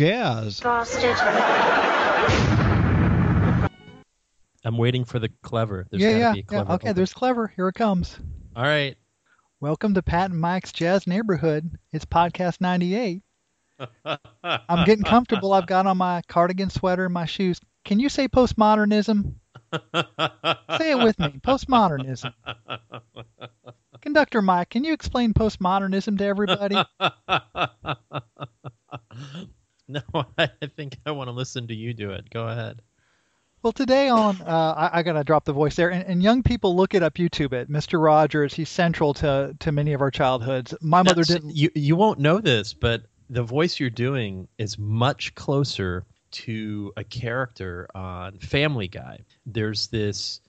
is that Jazz. bastard? I'm waiting for the clever. There's yeah, yeah, be a yeah. clever. Okay, there's clever. Here it comes. All right. Welcome to Pat and Mike's Jazz Neighborhood. It's podcast 98. I'm getting comfortable. I've got on my cardigan sweater and my shoes. Can you say postmodernism? say it with me. Postmodernism. Conductor Mike, can you explain postmodernism to everybody? no, I think I want to listen to you do it. Go ahead. Well, today on, uh, I, I got to drop the voice there, and, and young people look it up, YouTube it. Mr. Rogers, he's central to, to many of our childhoods. My mother didn't. You you won't know this, but the voice you're doing is much closer to a character on Family Guy. There's this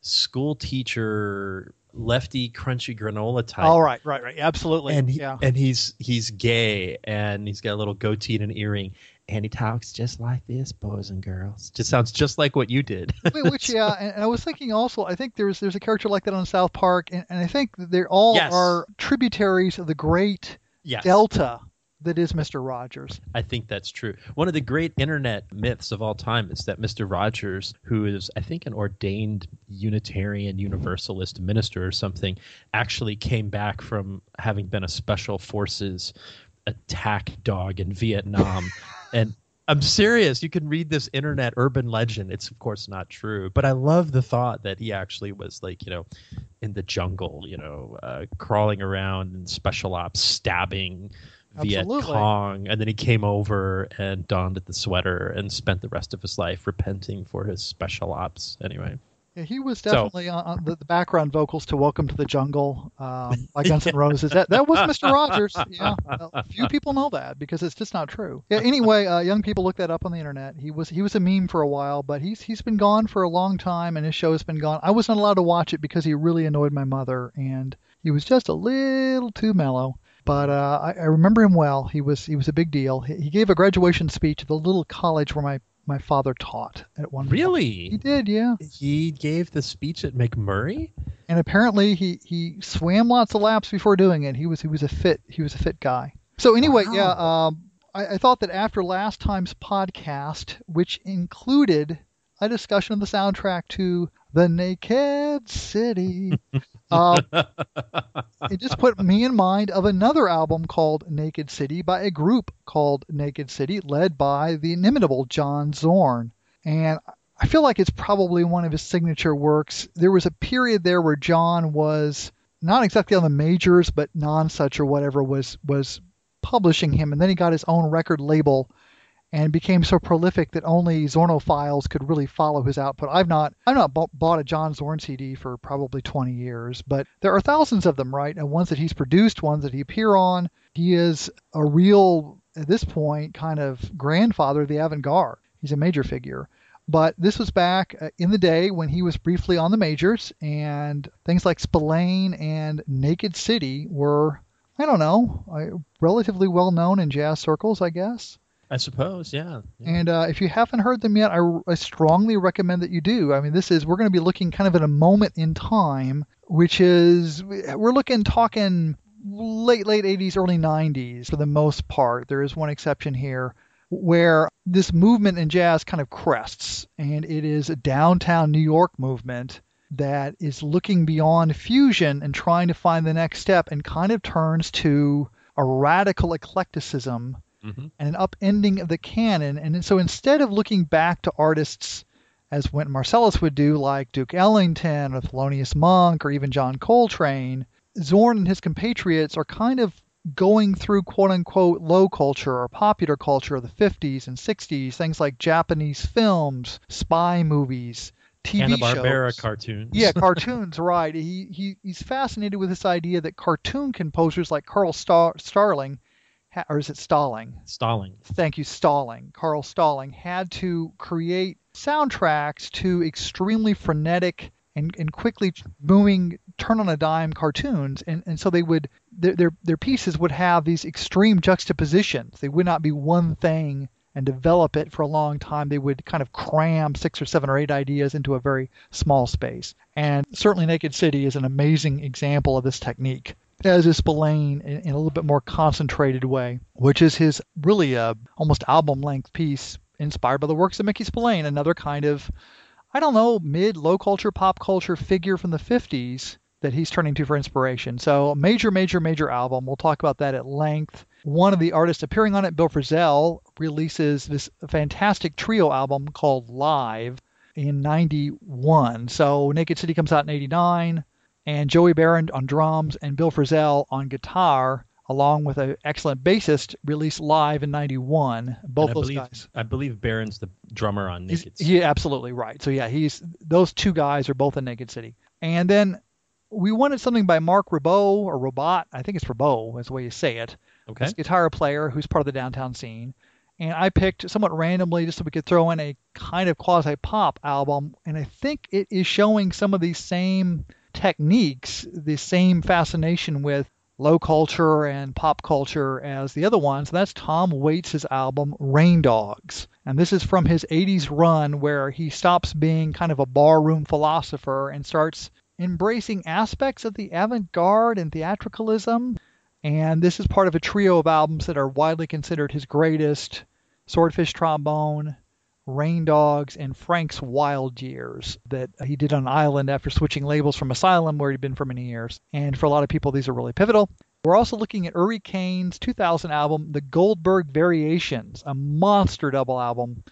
school teacher, lefty, crunchy granola type. All right, right, right. Absolutely. and he, yeah. and he's he's gay and he's got a little goatee and an earring and he talks just like this boys and girls just sounds just like what you did Which, yeah, and, and I was thinking also, I think there's there's a character like that on South Park, and, and I think they all Yes. are tributaries of the great yes delta that is Mr. Rogers. i think that's true one of the great internet myths of all time is that mr rogers who is i think an ordained unitarian universalist minister or something actually came back from having been a special forces attack dog in vietnam and I'm serious. You can read this internet urban legend. It's of course not true, but I love the thought that he actually was like, you know, in the jungle, you know, uh, crawling around in special ops, stabbing Viet Cong, and then he came over and donned the sweater and spent the rest of his life repenting for his special ops. Anyway, Yeah, he was definitely on, on the, the background vocals to "Welcome to the Jungle" um, by Guns N' Roses. That that was Mr. Rogers. Yeah, well, few people know that because it's just not true. Yeah. Anyway, uh, young people look that up on the internet. He was he was a meme for a while, but he's he's been gone for a long time, and his show has been gone. I wasn't allowed to watch it because he really annoyed my mother, and he was just a little too mellow. But uh, I, I remember him well. He was he was a big deal. He, he gave a graduation speech at the little college where my my father taught at one. point. Really? He did, yeah. he gave the speech at McMurray. and apparently he he swam lots of laps before doing it. He was he was a fit he was a fit guy. So anyway, Wow. yeah, um, I, I thought that after last time's podcast, which included a discussion of the soundtrack to The Naked City, um, it just put me in mind of another album called Naked City by a group called Naked City, led by the inimitable John Zorn. And I feel like it's probably one of his signature works. There was a period there where John was not exactly on the majors, but Nonesuch or whatever was was publishing him, and then he got his own record label and became so prolific that only Zornophiles could really follow his output. I've not I've not bought, a John Zorn CD for probably 20 years, but there are thousands of them, right? And ones that he's produced, ones that he appear on. He is a real at this point kind of grandfather of the avant-garde. He's a major figure. But this was back uh, in the day when he was briefly on the majors, and things like Spillane and Naked City were, I don't know, uh, relatively well known in jazz circles, I guess. I suppose, yeah. yeah. And uh, if you haven't heard them yet, I, I strongly recommend that you do. I mean, this is we're going to be looking kind of at a moment in time, which is we're looking talking late late 80s, early 90s for the most part. There is one exception here where this movement in jazz kind of crests, and it is a downtown New York movement that is looking beyond fusion and trying to find the next step, and kind of turns to a radical eclecticism Mhm. and an upending of the canon. And so instead of looking back to artists as Wynton Marsalis would do, like Duke Ellington or Thelonious Monk or even John Coltrane, Zorn and his compatriots are kind of going through quote unquote low culture or popular culture of the 50s and 60s, things like Japanese films, spy movies, TV Hanna-Barbera shows. cartoons. Yeah, cartoons, right. He, he he's fascinated with this idea that cartoon composers like Carl Star- Starling, or is it Stalling? Stalling. Thank you, Stalling. Carl Stalling had to create soundtracks to extremely frenetic and, and quickly moving turn on a dime cartoons and, and so they would their, their their pieces would have these extreme juxtapositions they would not be one thing and develop it for a long time they would kind of cram six or seven or eight ideas into a very small space and certainly naked city is an amazing example of this technique as is Spillane in, in, a little bit more concentrated way, which is his really a almost album length piece inspired by the works of Mickey Spillane, another kind of I don't know mid low culture pop culture figure from the 50s that he's turning to for inspiration. So major major major album. We'll talk about that at length. One of the artists appearing on it, Bill Frisell, releases this fantastic trio album called Live in 91. So Naked City comes out in 89 and Joey Baron on drums and Bill Frisell on guitar, along with an excellent bassist, released live in '91. Both those believe, guys. I believe Baron's the drummer on Naked City. Yeah, absolutely right. So yeah, he's those two guys are both in Naked City. And then we wanted something by Marc Ribot or Robot. I think it's Ribot, is the way you say it. Okay. This guitar player who's part of the downtown scene. And I picked somewhat randomly just so we could throw in a kind of quasi pop album. And I think it is showing some of these same techniques, the same fascination with low culture and pop culture as the other ones. That's Tom Waits' album Rain Dogs. And this is from his 80s run where he stops being kind of a barroom philosopher and starts embracing aspects of the avant garde and theatricalism. And this is part of a trio of albums that are widely considered his greatest Swordfish Trombone, Rain Dogs, and Frank's Wild Years that he did on Island after switching labels from Asylum, where he'd been for many years. And for a lot of people, these are really pivotal. We're also looking at Uri Caine's 2000 album, The Goldberg Variations, a monster double album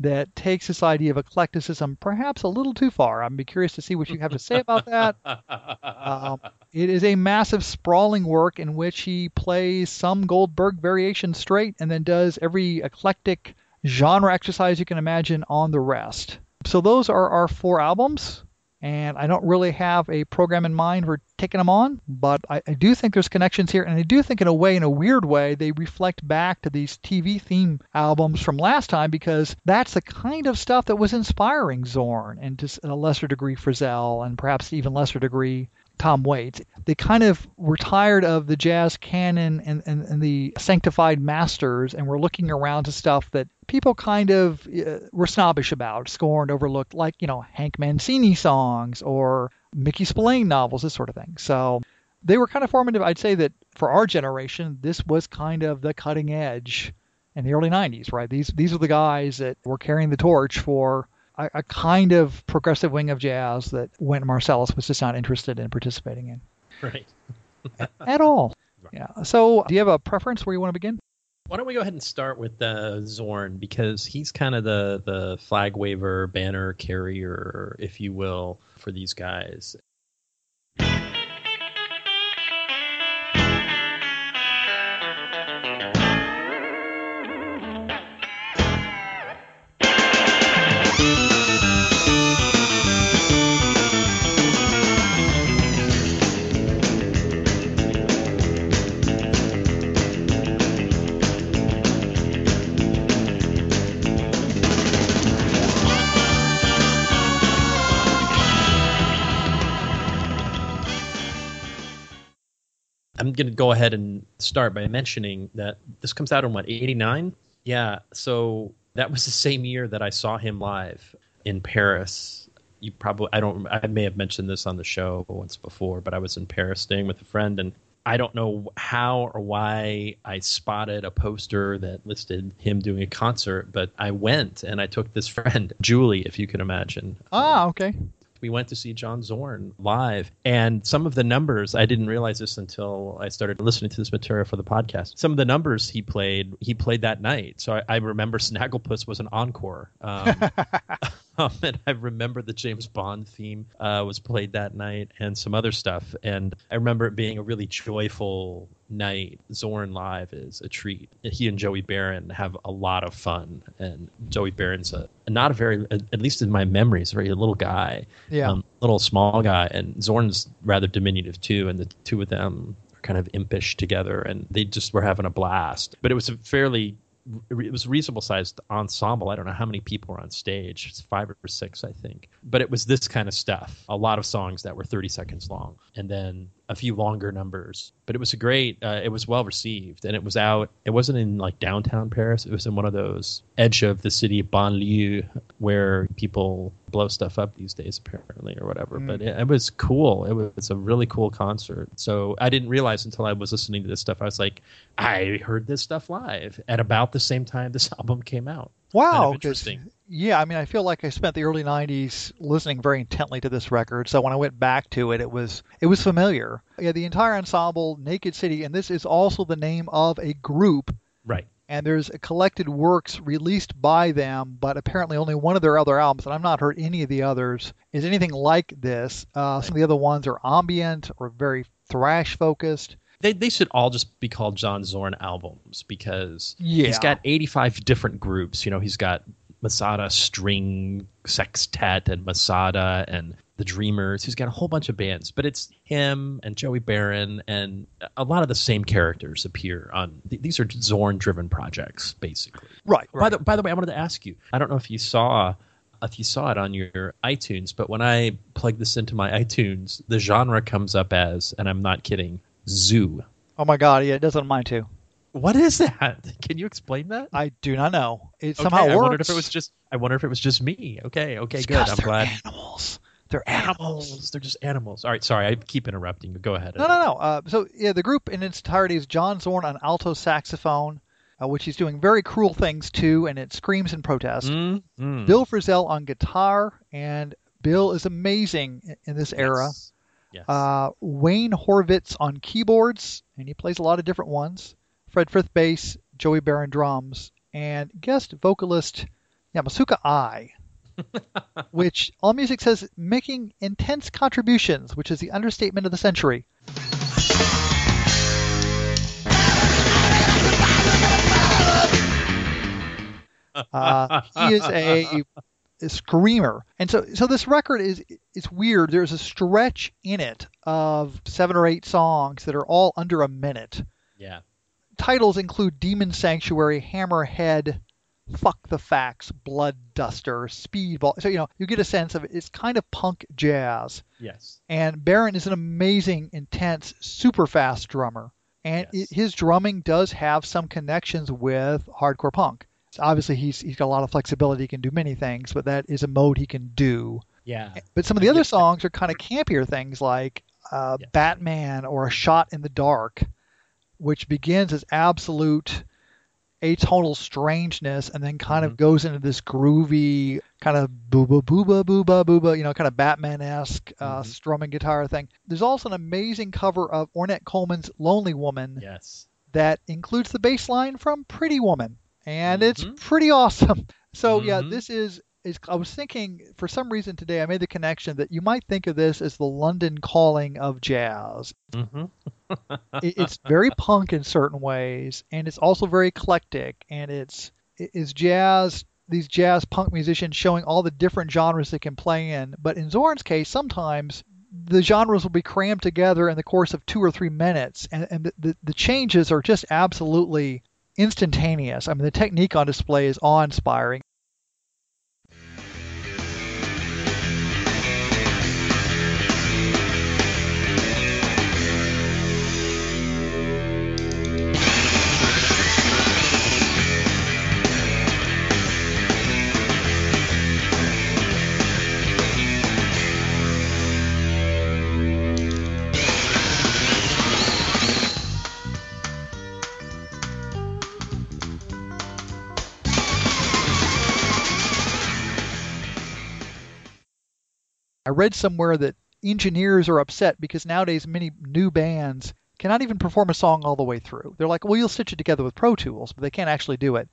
that takes this idea of eclecticism perhaps a little too far. I'm be curious to see what you have to say about that. um, it is a massive, sprawling work in which he plays some Goldberg variation straight and then does every eclectic genre exercise you can imagine on the rest. So those are our four albums, and I don't really have a program in mind for taking them on, but I, I, do think there's connections here, and I do think in a way, in a weird way, they reflect back to these TV theme albums from last time because that's the kind of stuff that was inspiring Zorn and to a lesser degree Frisell and perhaps even lesser degree Tom Waits. They kind of were tired of the jazz canon and, and, and the sanctified masters and were looking around to stuff that people kind of uh, were snobbish about, scorned, overlooked, like, you know, Hank Mancini songs or Mickey Spillane novels, this sort of thing. So they were kind of formative. I'd say that for our generation, this was kind of the cutting edge in the early 90s, right? These, these are the guys that were carrying the torch for a, a kind of progressive wing of jazz that Wynton Marsalis was just not interested in participating in. Right. at all. Yeah. So, do you have a preference where you want to begin? Why don't we go ahead and start with uh, Zorn because he's kind of the the flag waver, banner carrier, if you will, for these guys. I'm going to go ahead and start by mentioning that this comes out in what 89. Yeah, so that was the same year that I saw him live in Paris. You probably I don't I may have mentioned this on the show once before, but I was in Paris staying with a friend and I don't know how or why I spotted a poster that listed him doing a concert, but I went and I took this friend, Julie, if you can imagine. Ah, okay we went to see John Zorn live. And some of the numbers, I didn't realize this until I started listening to this material for the podcast. Some of the numbers he played, he played that night. So I, I remember Snagglepuss was an encore. Um, um, and I remember the James Bond theme uh, was played that night and some other stuff. And I remember it being a really joyful night. Zorn live is a treat. He and Joey Baron have a lot of fun, and Joey Baron's a not a very, at least in my memories, a very little guy, yeah, um, little small guy, and Zorn's rather diminutive too, and the two of them are kind of impish together, and they just were having a blast. But it was a fairly it was a reasonable sized ensemble. I don't know how many people were on stage. It's five or six, I think. But it was this kind of stuff. A lot of songs that were 30 seconds long. And then a few longer numbers. But it was a great. Uh, it was well received, and it was out. It wasn't in like downtown Paris. It was in one of those edge of the city banlieue where people blow stuff up these days, apparently, or whatever. Mm. But it, it was cool. It was a really cool concert. So I didn't realize until I was listening to this stuff. I was like, I heard this stuff live at about the same time this album came out. Wow, Kind of. Yeah, I mean, I feel like I spent the early '90s listening very intently to this record. So when I went back to it, it was it was familiar. Yeah, the entire ensemble, Naked City, and this is also the name of a group. Right. And there's collected works released by them, but apparently only one of their other albums, and I've not heard any of the others, is anything like this. Uh, Some of the other ones are ambient or very thrash focused. They, they should all just be called John Zorn albums because Yeah. he's got 85 different groups. You know, he's got Masada String Sextet and Masada and the Dreamers. He's got a whole bunch of bands, but it's him and Joey Baron and a lot of the same characters appear on. th- These are Zorn-driven projects, basically. Right. By the by the way, I wanted to ask you. I don't know if you saw if you saw it on your iTunes, but when I plug this into my iTunes, the genre comes up as, and I'm not kidding, zoo. oh my God, yeah, it does on mine too. What is that? Can you explain that? I do not know. It Okay, somehow I works. wondered if it was just. I wonder if it was just me. Okay, okay, It's good. I'm they're glad. Animals. They're animals. They're just animals. All right, sorry. I keep interrupting. Go ahead. No, no, no. Uh, so yeah, the group in its entirety is John Zorn on alto saxophone, uh, which he's doing very cruel things to, and it screams in protest. Mm, mm. Bill Frisell on guitar, and Bill is amazing in, in this era. Yes. Uh, Wayne Horvitz on keyboards, and he plays a lot of different ones. Fred Frith bass, Joey Baron drums, and guest vocalist Yamatsuka Eye, which All Music says making intense contributions, which is the understatement of the century. Uh, he is a screamer, and so so this record is it's weird. There's a stretch in it of seven or eight songs that are all under a minute. yeah. Titles include Demon Sanctuary, Hammerhead, Fuck the Facts, Blood Duster, Speedball. So you know you get a sense of it. It's kind of punk jazz. Yes. And Baron is an amazing, intense, super fast drummer. And Yes. it, his drumming does have some connections with hardcore punk. Obviously, he's, he's got a lot of flexibility. He can do many things, but that is a mode he can do. Yeah. But some of the other Yeah. songs are kind of campier things like uh, Yes. Batman or A Shot in the Dark, which begins as absolute atonal strangeness and then kind of Mhm. goes into this groovy kind of booba booba booba booba, you know, kind of Batman esque uh, Mhm. strumming guitar thing. There's also an amazing cover of Ornette Coleman's Lonely Woman Yes. that includes the bass line from Pretty Woman, and it's Mhm. pretty awesome. So yeah, Mhm. this is is. I was thinking for some reason today I made the connection that you might think of this as the London calling of jazz. hmm It- it's very punk in certain ways, and it's also very eclectic, and it's it is jazz. These jazz punk musicians showing all the different genres they can play in. But in Zorn's case, sometimes the genres will be crammed together in the course of two or three minutes, and, and the, the, the changes are just absolutely instantaneous. I mean, the technique on display is awe-inspiring. I read somewhere that engineers are upset because nowadays many new bands cannot even perform a song all the way through. They're like, well, you'll stitch it together with Pro Tools, but they can't actually do it.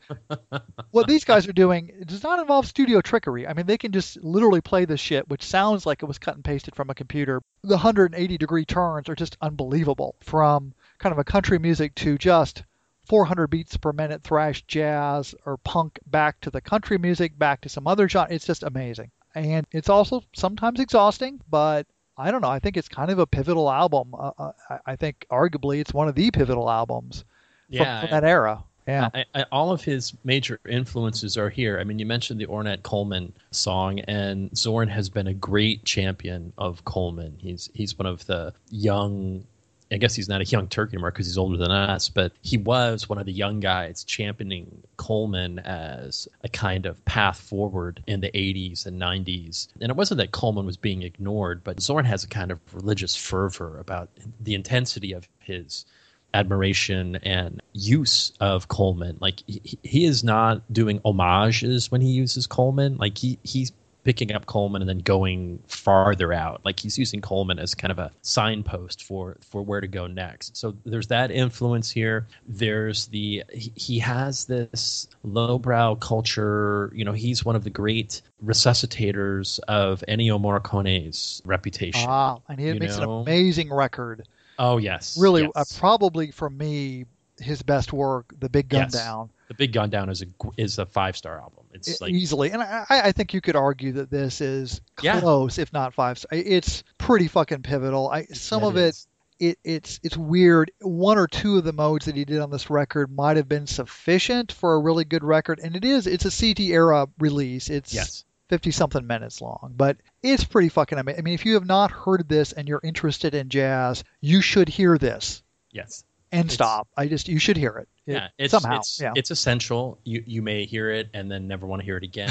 what these guys are doing does not involve studio trickery. I mean, they can just literally play this shit, which sounds like it was cut and pasted from a computer. The 180 degree turns are just unbelievable from kind of a country music to just 400 beats per minute thrash jazz or punk back to the country music, back to some other genre. It's just amazing. And it's also sometimes exhausting, but I don't know. I think it's kind of a pivotal album. Uh, uh, I- think arguably it's one of the pivotal albums from- from, that era. Yeah. I, I, all of his major influences are here. I mean, you mentioned the Ornette Coleman song, and Zorn has been a great champion of Coleman. He's he's one of the young I guess he's not a young Turk anymore because he's older than us, but he was one of the young guys championing Coleman as a kind of path forward in the 80s and 90s. And it wasn't that Coleman was being ignored, but Zorn has a kind of religious fervor about the intensity of his admiration and use of Coleman. Like he, he is not doing homages when he uses Coleman. Like he he's picking up Coleman and then going farther out. Like he's using Coleman as kind of a signpost for for where to go next. So there's that influence here. There's the he, has this lowbrow culture. You know, he's one of the great resuscitators of Ennio Morricone's reputation. Ah, and he makes know? an amazing record. Oh yes, Really, yes. uh, probably for me, his best work, The Big Gun Yes. Down. The Big Gun Down is a is a five star album. It's E- like easily. And I, I think you could argue that this is Yeah. close, if not five. star. It's pretty fucking pivotal. I, some Yeah, of it it, is. it, it's it's weird. One or two of the modes that he did on this record might have been sufficient for a really good record, and it is. It's a CD era release. It's yes, 50 something minutes long, but it's pretty fucking amazing. I mean, if you have not heard this and you're interested in jazz, you should hear this yes. And It's- stop. I just you should hear it. It- yeah, it's somehow. it's, yeah, it's essential. You you may hear it and then never want to hear it again.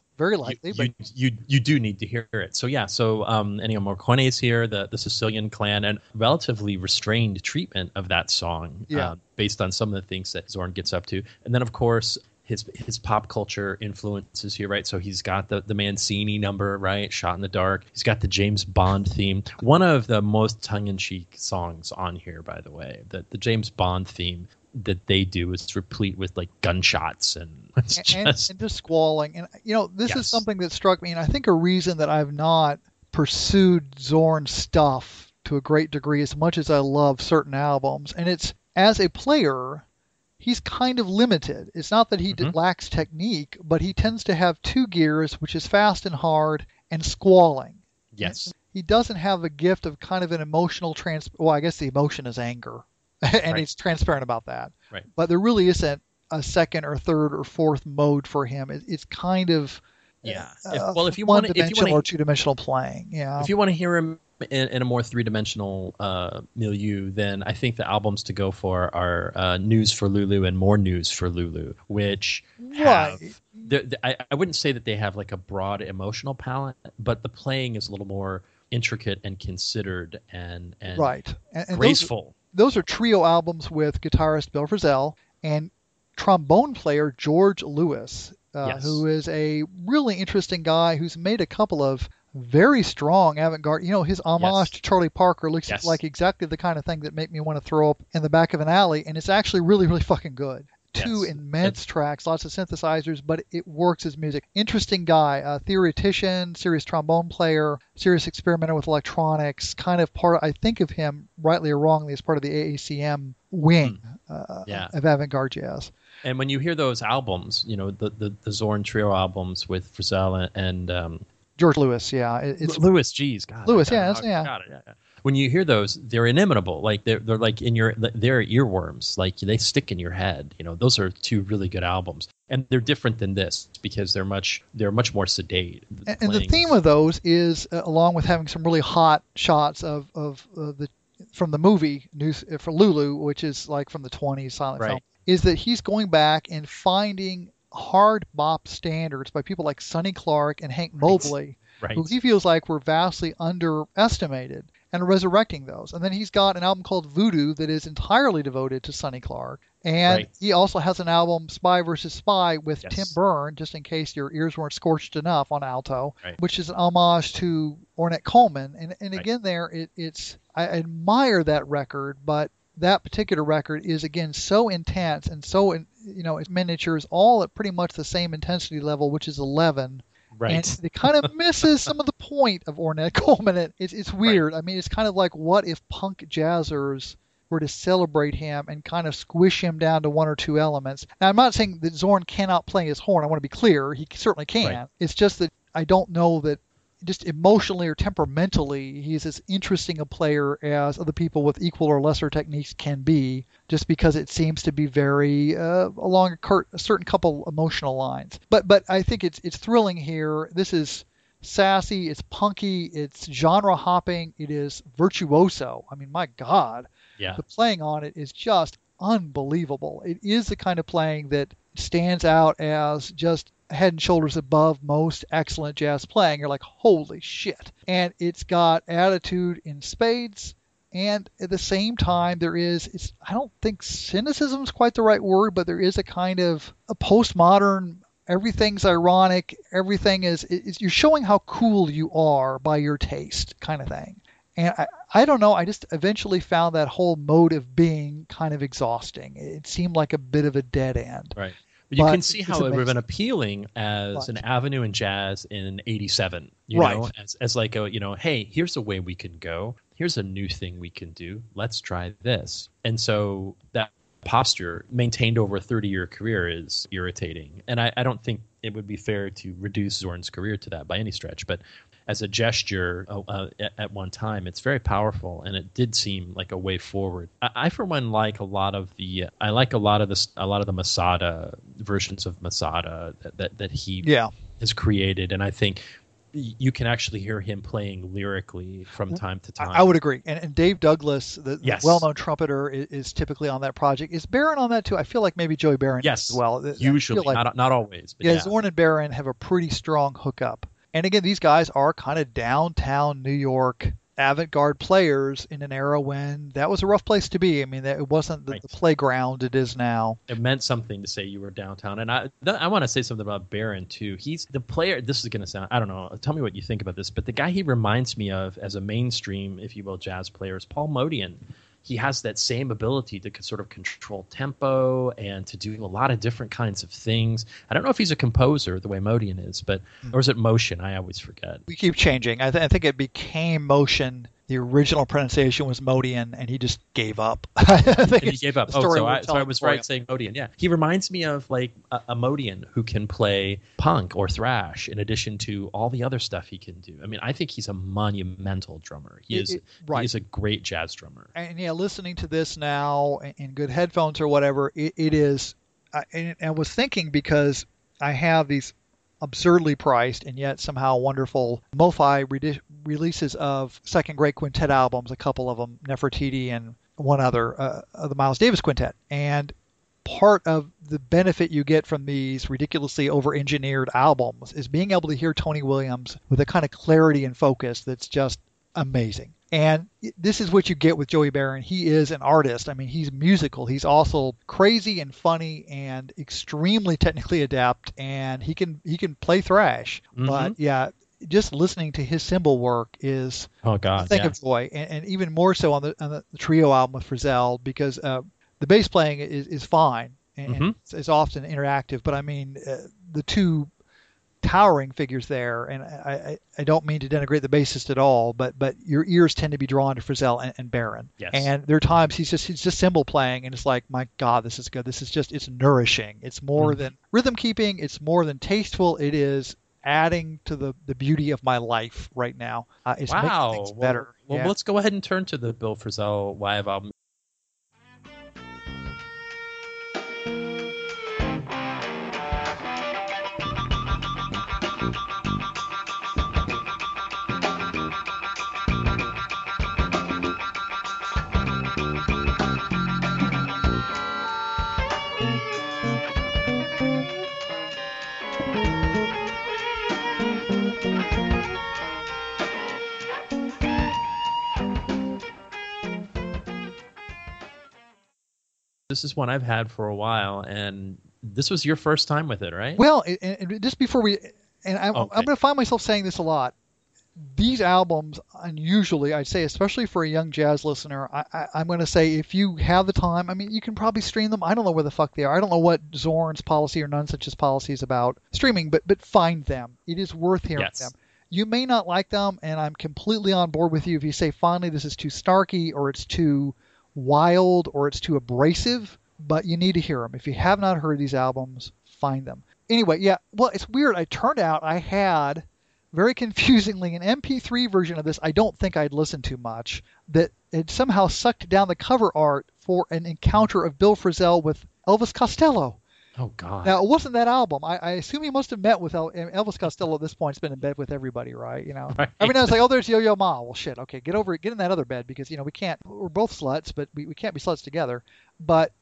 very you, likely. but you, you you do need to hear it. So yeah, so um, Ennio Morricone is here, the the Sicilian clan, and relatively restrained treatment of that song, Yeah. uh, based on some of the things that Zorn gets up to, and then of course. His, his pop culture influences here, right? So he's got the, the Mancini number, right? Shot in the Dark. He's got the James Bond theme. One of the most tongue in cheek songs on here, by the way. The, the James Bond theme that they do is replete with like gunshots and it's and, just and just squalling. And you know, this Yes. is something that struck me, and I think a reason that I've not pursued Zorn stuff to a great degree as much as I love certain albums, and it's as a player. He's kind of limited. It's not that he Mhm. lacks technique, but he tends to have two gears, which is fast and hard, and squalling. yes. He doesn't have a gift of kind of an emotional trans. Well, I guess the emotion is anger, and Right. he's transparent about that. Right. But there really isn't a second or third or fourth mode for him. It, it's kind of Yeah. uh, If, well, if you want, if you one-dimensional or want two-dimensional playing. Yeah. if you want to hear him in, in a more three-dimensional uh, milieu, then I think the albums to go for are uh, "News for Lulu" and "More News for Lulu," which have. Right. they're- they- I, I wouldn't say that they have like a broad emotional palette, but the playing is a little more intricate and considered and and right. And, and those, graceful. those are trio albums with guitarist Bill Frisell and trombone player George Lewis, uh, Yes. who is a really interesting guy who's made a couple of very strong avant-garde. You know, his homage Yes. to Charlie Parker looks Yes. like exactly the kind of thing that make me want to throw up in the back of an alley, and it's actually really, really fucking good. Two immense tracks, lots of synthesizers, but it works as music. Interesting guy, a theoretician, serious trombone player, serious experimenter with electronics. Kind of part. I think of him rightly or wrongly as part of the AACM wing uh, Hmm. Yeah. of avant-garde jazz. And when you hear those albums, you know the the, the Zorn trio albums with Frisell and, um, George Lewis, yeah, it- it's Lewis, geez, God, Lewis, yeah, it. yeah. Got it, yeah, yeah. When you hear those, they're inimitable. Like they're they're like in your they're earworms. Like they stick in your head. You know, those are two really good albums, and they're different than this because they're much they're much more sedate. and, and the theme of those is uh, along with having some really hot shots of of uh, the from the movie news uh, for Lulu, which is like from the 20s silent Right. film, is that he's going back and finding hard bop standards by people like Sonny Clark and Hank Mobley, right. who he feels like were vastly underestimated, and resurrecting those. And then he's got an album called Voodoo that is entirely devoted to Sonny Clark. And Right. he also has an album, Spy versus Spy, with Yes. Tim Berne, just in case your ears weren't scorched enough on alto, Right. which is an homage to Ornette Coleman. And, and Right. again, there it, it's I admire that record, but that particular record is again so intense and so in, you know it's miniatures all at pretty much the same intensity level, which is 11 right. and it kind of misses some of the point of Ornette Coleman. It, it's it's weird. I mean, it's kind of like what if punk jazzers were to celebrate him and kind of squish him down to one or two elements. Now, I'm not saying that Zorn cannot play his horn. I want to be clear. He certainly can. Right. It's just that I don't know that just emotionally or temperamentally, he's as interesting a player as other people with equal or lesser techniques can be, just because it seems to be very uh, along a, cur- a certain couple emotional lines. But but I think it's it's thrilling here. This is sassy, it's punky, it's genre hopping, it is virtuoso. I mean, my God, Yeah. the playing on it is just unbelievable. It is the kind of playing that stands out as just head and shoulders above most excellent jazz playing. You're like, holy shit. And it's got attitude in spades. And at the same time, there is, it's, I don't think cynicism is quite the right word, but there is a kind of a postmodern, everything's ironic, everything is, is you're showing how cool you are by your taste kind of thing. And I, I don't know, I just eventually found that whole mode of being kind of exhausting. It seemed like a bit of a dead end. Right. But you But can see how it would have been appealing as But- an avenue in jazz in '87. You Right. know, as, as like a you know, hey, here's a way we can go. Here's a new thing we can do. Let's try this. And so that posture maintained over a 30 year career is irritating. And I, I don't think it would be fair to reduce Zorn's career to that by any stretch. But as a gesture uh, uh, at, at one time, it's very powerful, and it did seem like a way forward. I, I for one, like a lot of the I like a lot of the a lot of the Masada versions of Masada that that, that he Yeah. has created, and I think you can actually hear him playing lyrically from mm-hmm. time to time. I, would agree. And, and Dave Douglas, the, the well-known trumpeter, is, is typically on that project. Is Baron on that too? I feel like maybe Joey Baron Yes, as well. Usually like- not not always, but yeah, yeah. Zorn and Baron have a pretty strong hookup. And again, these guys are kind of downtown New York avant-garde players in an era when that was a rough place to be. I mean, that- it wasn't the, Right. the playground it is now. it meant something to say you were downtown. And I, th- I want to say something about Baron too. He's the player. This is going to sound, I don't know. Tell me what you think about this. But the guy he reminds me of as a mainstream, if you will, jazz player is Paul Motian. He has that same ability to sort of control tempo and to do a lot of different kinds of things. I don't know if he's a composer the way Motian is, but hmm. or is it motion? I always forget. We keep changing. I, th- I think it became motion. The original pronunciation was Modian, and he just gave up. I think And he gave up. Oh, so I, so I was right you. saying Modian. Yeah, he reminds me of like a, a Motian who can play punk or thrash in addition to all the other stuff he can do. I mean, I think he's a monumental drummer. He is. it- right. He is a great jazz drummer. and yeah, listening to this now in- in good headphones or whatever, it, it is. I, and I was thinking because I have these absurdly priced and yet somehow wonderful MoFi redi- releases of second grade quintet albums, a couple of them, Nefertiti and one other, uh, of the Miles Davis Quintet, and part of the benefit you get from these ridiculously over-engineered albums is being able to hear Tony Williams with a kind of clarity and focus that's just amazing. And this is what you get with Joey Baron. He is an artist. I mean, he's musical. He's also crazy and funny and extremely technically adept. And he can he can play thrash. But yeah, just listening to his cymbal work is Oh a God, thing yeah. of joy, and, and even more so on the on the trio album with Frisell because uh, the bass playing is, is fine and, Mhm. it's, it's often interactive. But I mean, uh, the two towering figures there, and I, I, I don't mean to denigrate the bassist at all, but but your ears tend to be drawn to Frisell and, and Baron. Yes. And there are times he's just he's just cymbal playing, and it's like, my God, this is good. This is just it's nourishing. It's more Mhm. than rhythm keeping. It's more than tasteful. It is adding to the, the beauty of my life right now. Uh, it's wow. making things Well- better. Well, Yeah. let's go ahead and turn to the Bill Frisell live album. This is one I've had for a while, and this was your first time with it, right? Well, and, and just before we, and I'm, Okay. I'm going to find myself saying this a lot. These albums, unusually, I'd say, especially for a young jazz listener, I, I'm going to say if you have the time, I mean, you can probably stream them. I don't know where the fuck they are. I don't know what Zorn's policy or Nonesuch's policy is about streaming, but but find them. It is worth hearing Yes. them. You may not like them, and I'm completely on board with you if you say finally this is too snarky or it's too wild or it's too abrasive, but you need to hear them. If you have not heard these albums, find them. Anyway, yeah, well, it's weird. I turned out I had very confusingly, an MP3 version of this I don't think I'd listen to much. That it somehow sucked down the cover art for an encounter of Bill Frisell with Elvis Costello. Oh God. Now it wasn't that album. I, I assume he must have met with El, Elvis Costello at this point. He's been in bed with everybody, right? You know. Right. I mean, I was like, oh, there's Yo Yo Ma. Well, shit. Okay, get over, it. get in that other bed because you know we can't. We're both sluts, but we, we can't be sluts together. But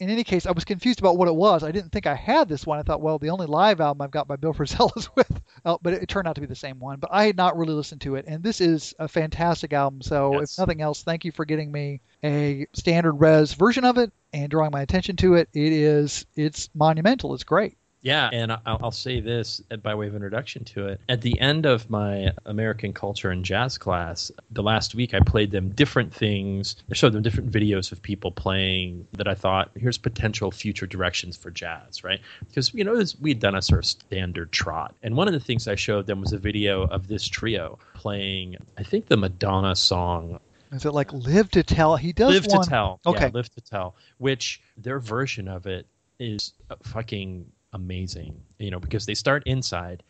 in any case, I was confused about what it was. I didn't think I had this one. I thought, well, the only live album I've got by Bill Frisell is with, oh, but it, it turned out to be the same one. But I had not really listened to it, and this is a fantastic album. So Yes. if nothing else, thank you for getting me a standard res version of it and drawing my attention to it. It is, it's monumental. It's great. Yeah, and I- I'll, I'll say this by way of introduction to it. At the end of my American culture and jazz class, the last week I played them different things. I showed them different videos of people playing that I thought, here's potential future directions for jazz, right? Because, you know, this- we'd done a sort of standard trot. And one of the things I showed them was a video of this trio playing, I think, the Madonna song Is it like Live to Tell? He does Live one. to Tell. Okay. Yeah, Live to Tell, which their version of it is uh, fucking amazing, you know, because they start inside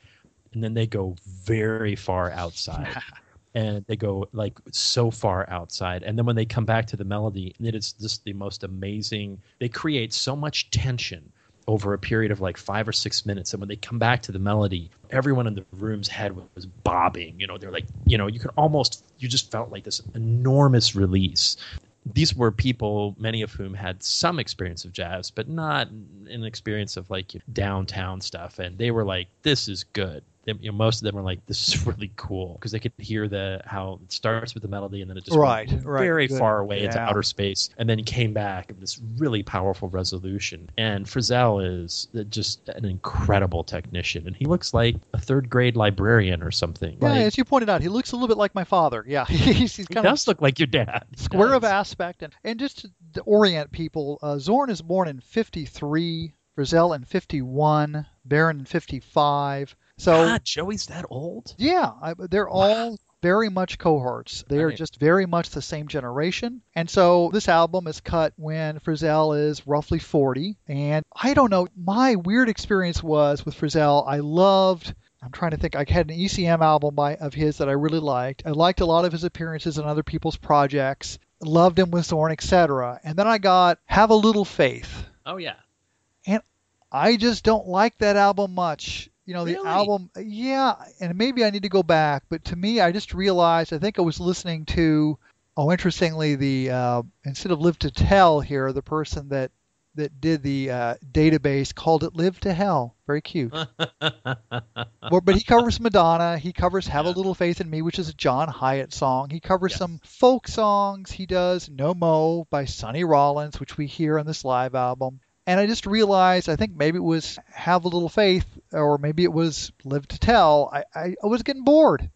and then they go very far outside. and they go like so far outside. And then when they come back to the melody it is just the most amazing. They create so much tension over a period of like five or six minutes. And when they come back to the melody everyone in the room's head was bobbing you know they're like you know you could almost you just felt like this enormous release these were people, many of whom had some experience of jazz, but not an experience of like downtown stuff. And they were like, "This is good." You know, most of them are like, "This is really cool," because they could hear the how it starts with the melody and then it just Right, right, very good. far away into outer space, and then he came back in this really powerful resolution. And Frisell is just an incredible technician, and he looks like a third grade librarian or something. Yeah, Like, as you pointed out, he looks a little bit like my father. Yeah, he's, he's he kind of does look like your dad. Square of aspect and, and just to, to orient people uh, zorn is born in 53 Frisell in 51 Baron in 55 so God, Joey's that old. yeah I, they're all very much cohorts they are Right. just very much the same generation and so this album is cut when Frisell is roughly 40 and I don't know my weird experience was with Frisell I loved I'm trying to think. I had an ECM album by, of his that I really liked. I liked a lot of his appearances on other people's projects. Loved him with Zorn, etc. And then I got Have a Little Faith. Oh yeah. And I just don't like that album much. You know, the Really? album, yeah, and maybe I need to go back, but to me, I just realized, I think I was listening to, oh, interestingly, the, uh, instead of Live to Tell here, the person that, that did the uh, database called it Live to Hell. Very cute. Well, but he covers Madonna. He covers "Have a Little Faith in Me," which is a John Hiatt song. He covers Yes. some folk songs. He does "No Moe" by Sonny Rollins, which we hear on this live album. And I just realized, I think maybe it was "Have a Little Faith," or maybe it was "Live to Tell." I, I, I was getting bored.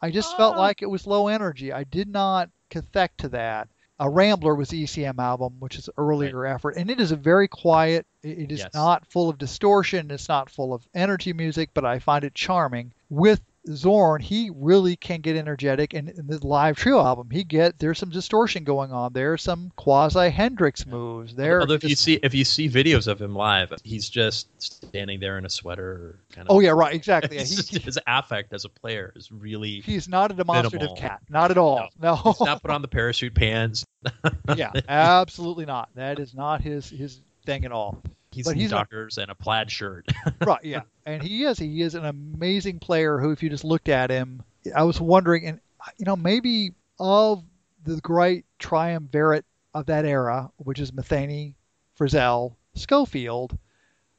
I just felt Oh. like it was low energy. I did not connect to that. A Rambler was the ECM album, which is an earlier effort, and it is a very quiet. It it is Yes. not full of distortion. It's not full of energy music, but I find it charming. With Zorn, he really can get energetic, and in the live trio album, he get there's some distortion going on. There's some quasi Hendrix moves. There, Although if you see if you see videos of him live, he's just standing there in a sweater. Kind of, oh yeah, right, exactly. Yeah, His, he, his affect as a player is really. he's not a demonstrative Minimal. cat, not at all. No, He's not put on the parachute pants. yeah, absolutely not. That is not his his thing at all. He's But in he's a- and a plaid shirt. right, yeah. And he is. He is an amazing player who, if you just looked at him, I was wondering, and, you know, maybe of the great triumvirate of that era, which is Metheny, Frisell, Scofield,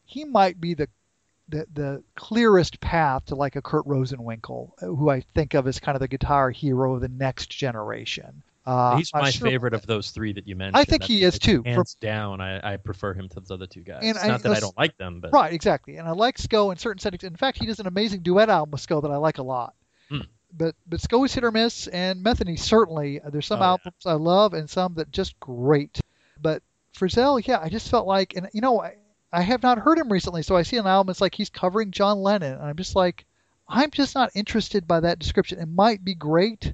he might be the, the, the clearest path to like a Kurt Rosenwinkel, who I think of as kind of the guitar hero of the next generation. Uh, he's my sure- favorite of those three that you mentioned. I think he is, too. Hands down, I, I prefer him to those other two guys. And it's I- not that I don't like them, but Right, exactly. And I like Sco in certain settings. In fact, he does an amazing duet album with Sco that I like a lot. Hmm. But but Sco is hit or miss, and Metheny certainly. There's some Oh, yeah. albums I love and some that just great. But Frisell, yeah, I just felt like, and you know, I, I have not heard him recently, so I see an album. It's like he's covering John Lennon, and I'm just like, I'm just not interested by that description. It might be great,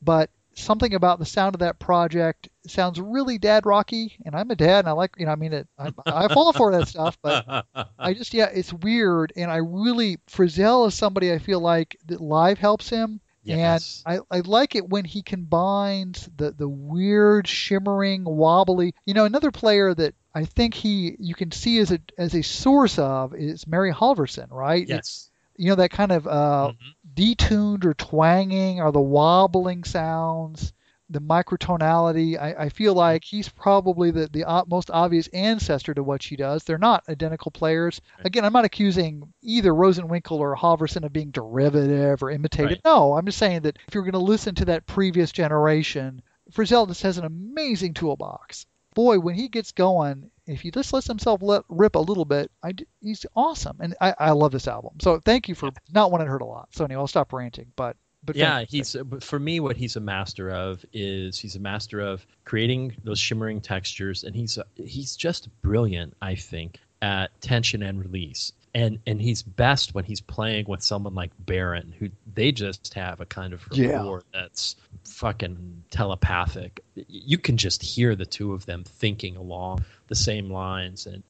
but something about the sound of that project sounds really dad rocky, and I'm a dad, and I like, you know, I mean, it, I, I fall for that stuff, but I just, yeah, it's weird, and I really, Frisell is somebody I feel like that live helps him. Yes. And I, I like it when he combines the, the weird, shimmering, wobbly. You know, another player that I think he you can see as a as a source of is Mary Halvorson, right? yes. you know that kind of uh, Mhm. Detuned or twanging or the wobbling sounds the microtonality. I, I feel hmm. like he's probably the, the most obvious ancestor to what she does. They're not identical players. Right. again i'm not accusing either rosenwinkel or halvorson of being derivative or imitated Right. no i'm just saying that if you're going to listen to that previous generation frisell just has an amazing toolbox. Boy when he gets going if he just lets himself let rip a little bit, I he's awesome, and I, I love this album. So thank you for not one I heard a lot. So anyway, I'll stop ranting. But but yeah, he's uh, for me what he's a master of is he's a master of creating those shimmering textures, and he's uh, he's just brilliant. I think at tension and release, and and he's best when he's playing with someone like Baron, who they just have a kind of Yeah. rapport that's fucking telepathic. You can just hear the two of them thinking along the same lines, and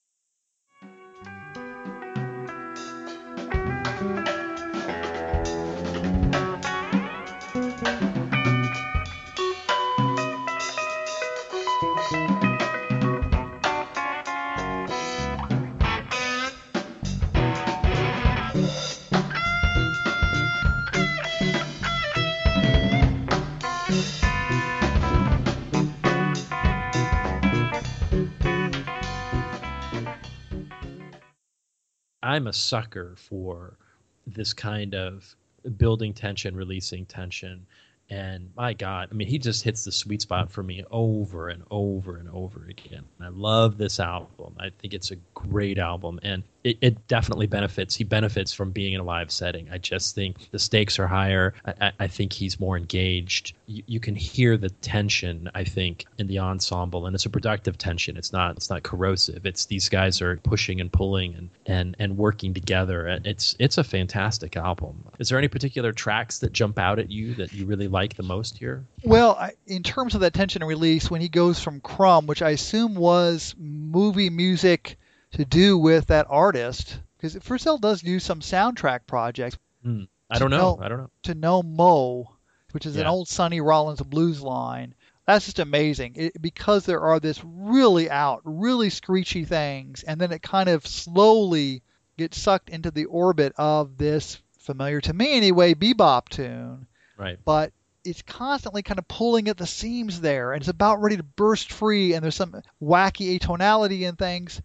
I'm a sucker for this kind of building tension, releasing tension. And my God, I mean, he just hits the sweet spot for me over and over and over again. And I love this album. I think it's a great album, and it, it definitely benefits. He benefits from being in a live setting. I just think the stakes are higher. I, I, think he's more engaged. You, you can hear the tension. I think in the ensemble, and it's a productive tension. It's not. It's not corrosive. It's these guys are pushing and pulling and and and working together. And It's it's a fantastic album. Is there any particular tracks that jump out at you that you really like the most here? Well, I, in terms of that tension and release, when he goes from Crumb, which I assume was movie music to do with that artist, because Frisell does do some soundtrack projects. Hmm. I don't know. No. I don't know. to No Moe, which is an old Sonny Rollins blues line. That's just amazing it, because there are this really out, really screechy things, and then it kind of slowly gets sucked into the orbit of this familiar to me anyway bebop tune. Right. But it's constantly kind of pulling at the seams there, and it's about ready to burst free, and there's some wacky atonality and things.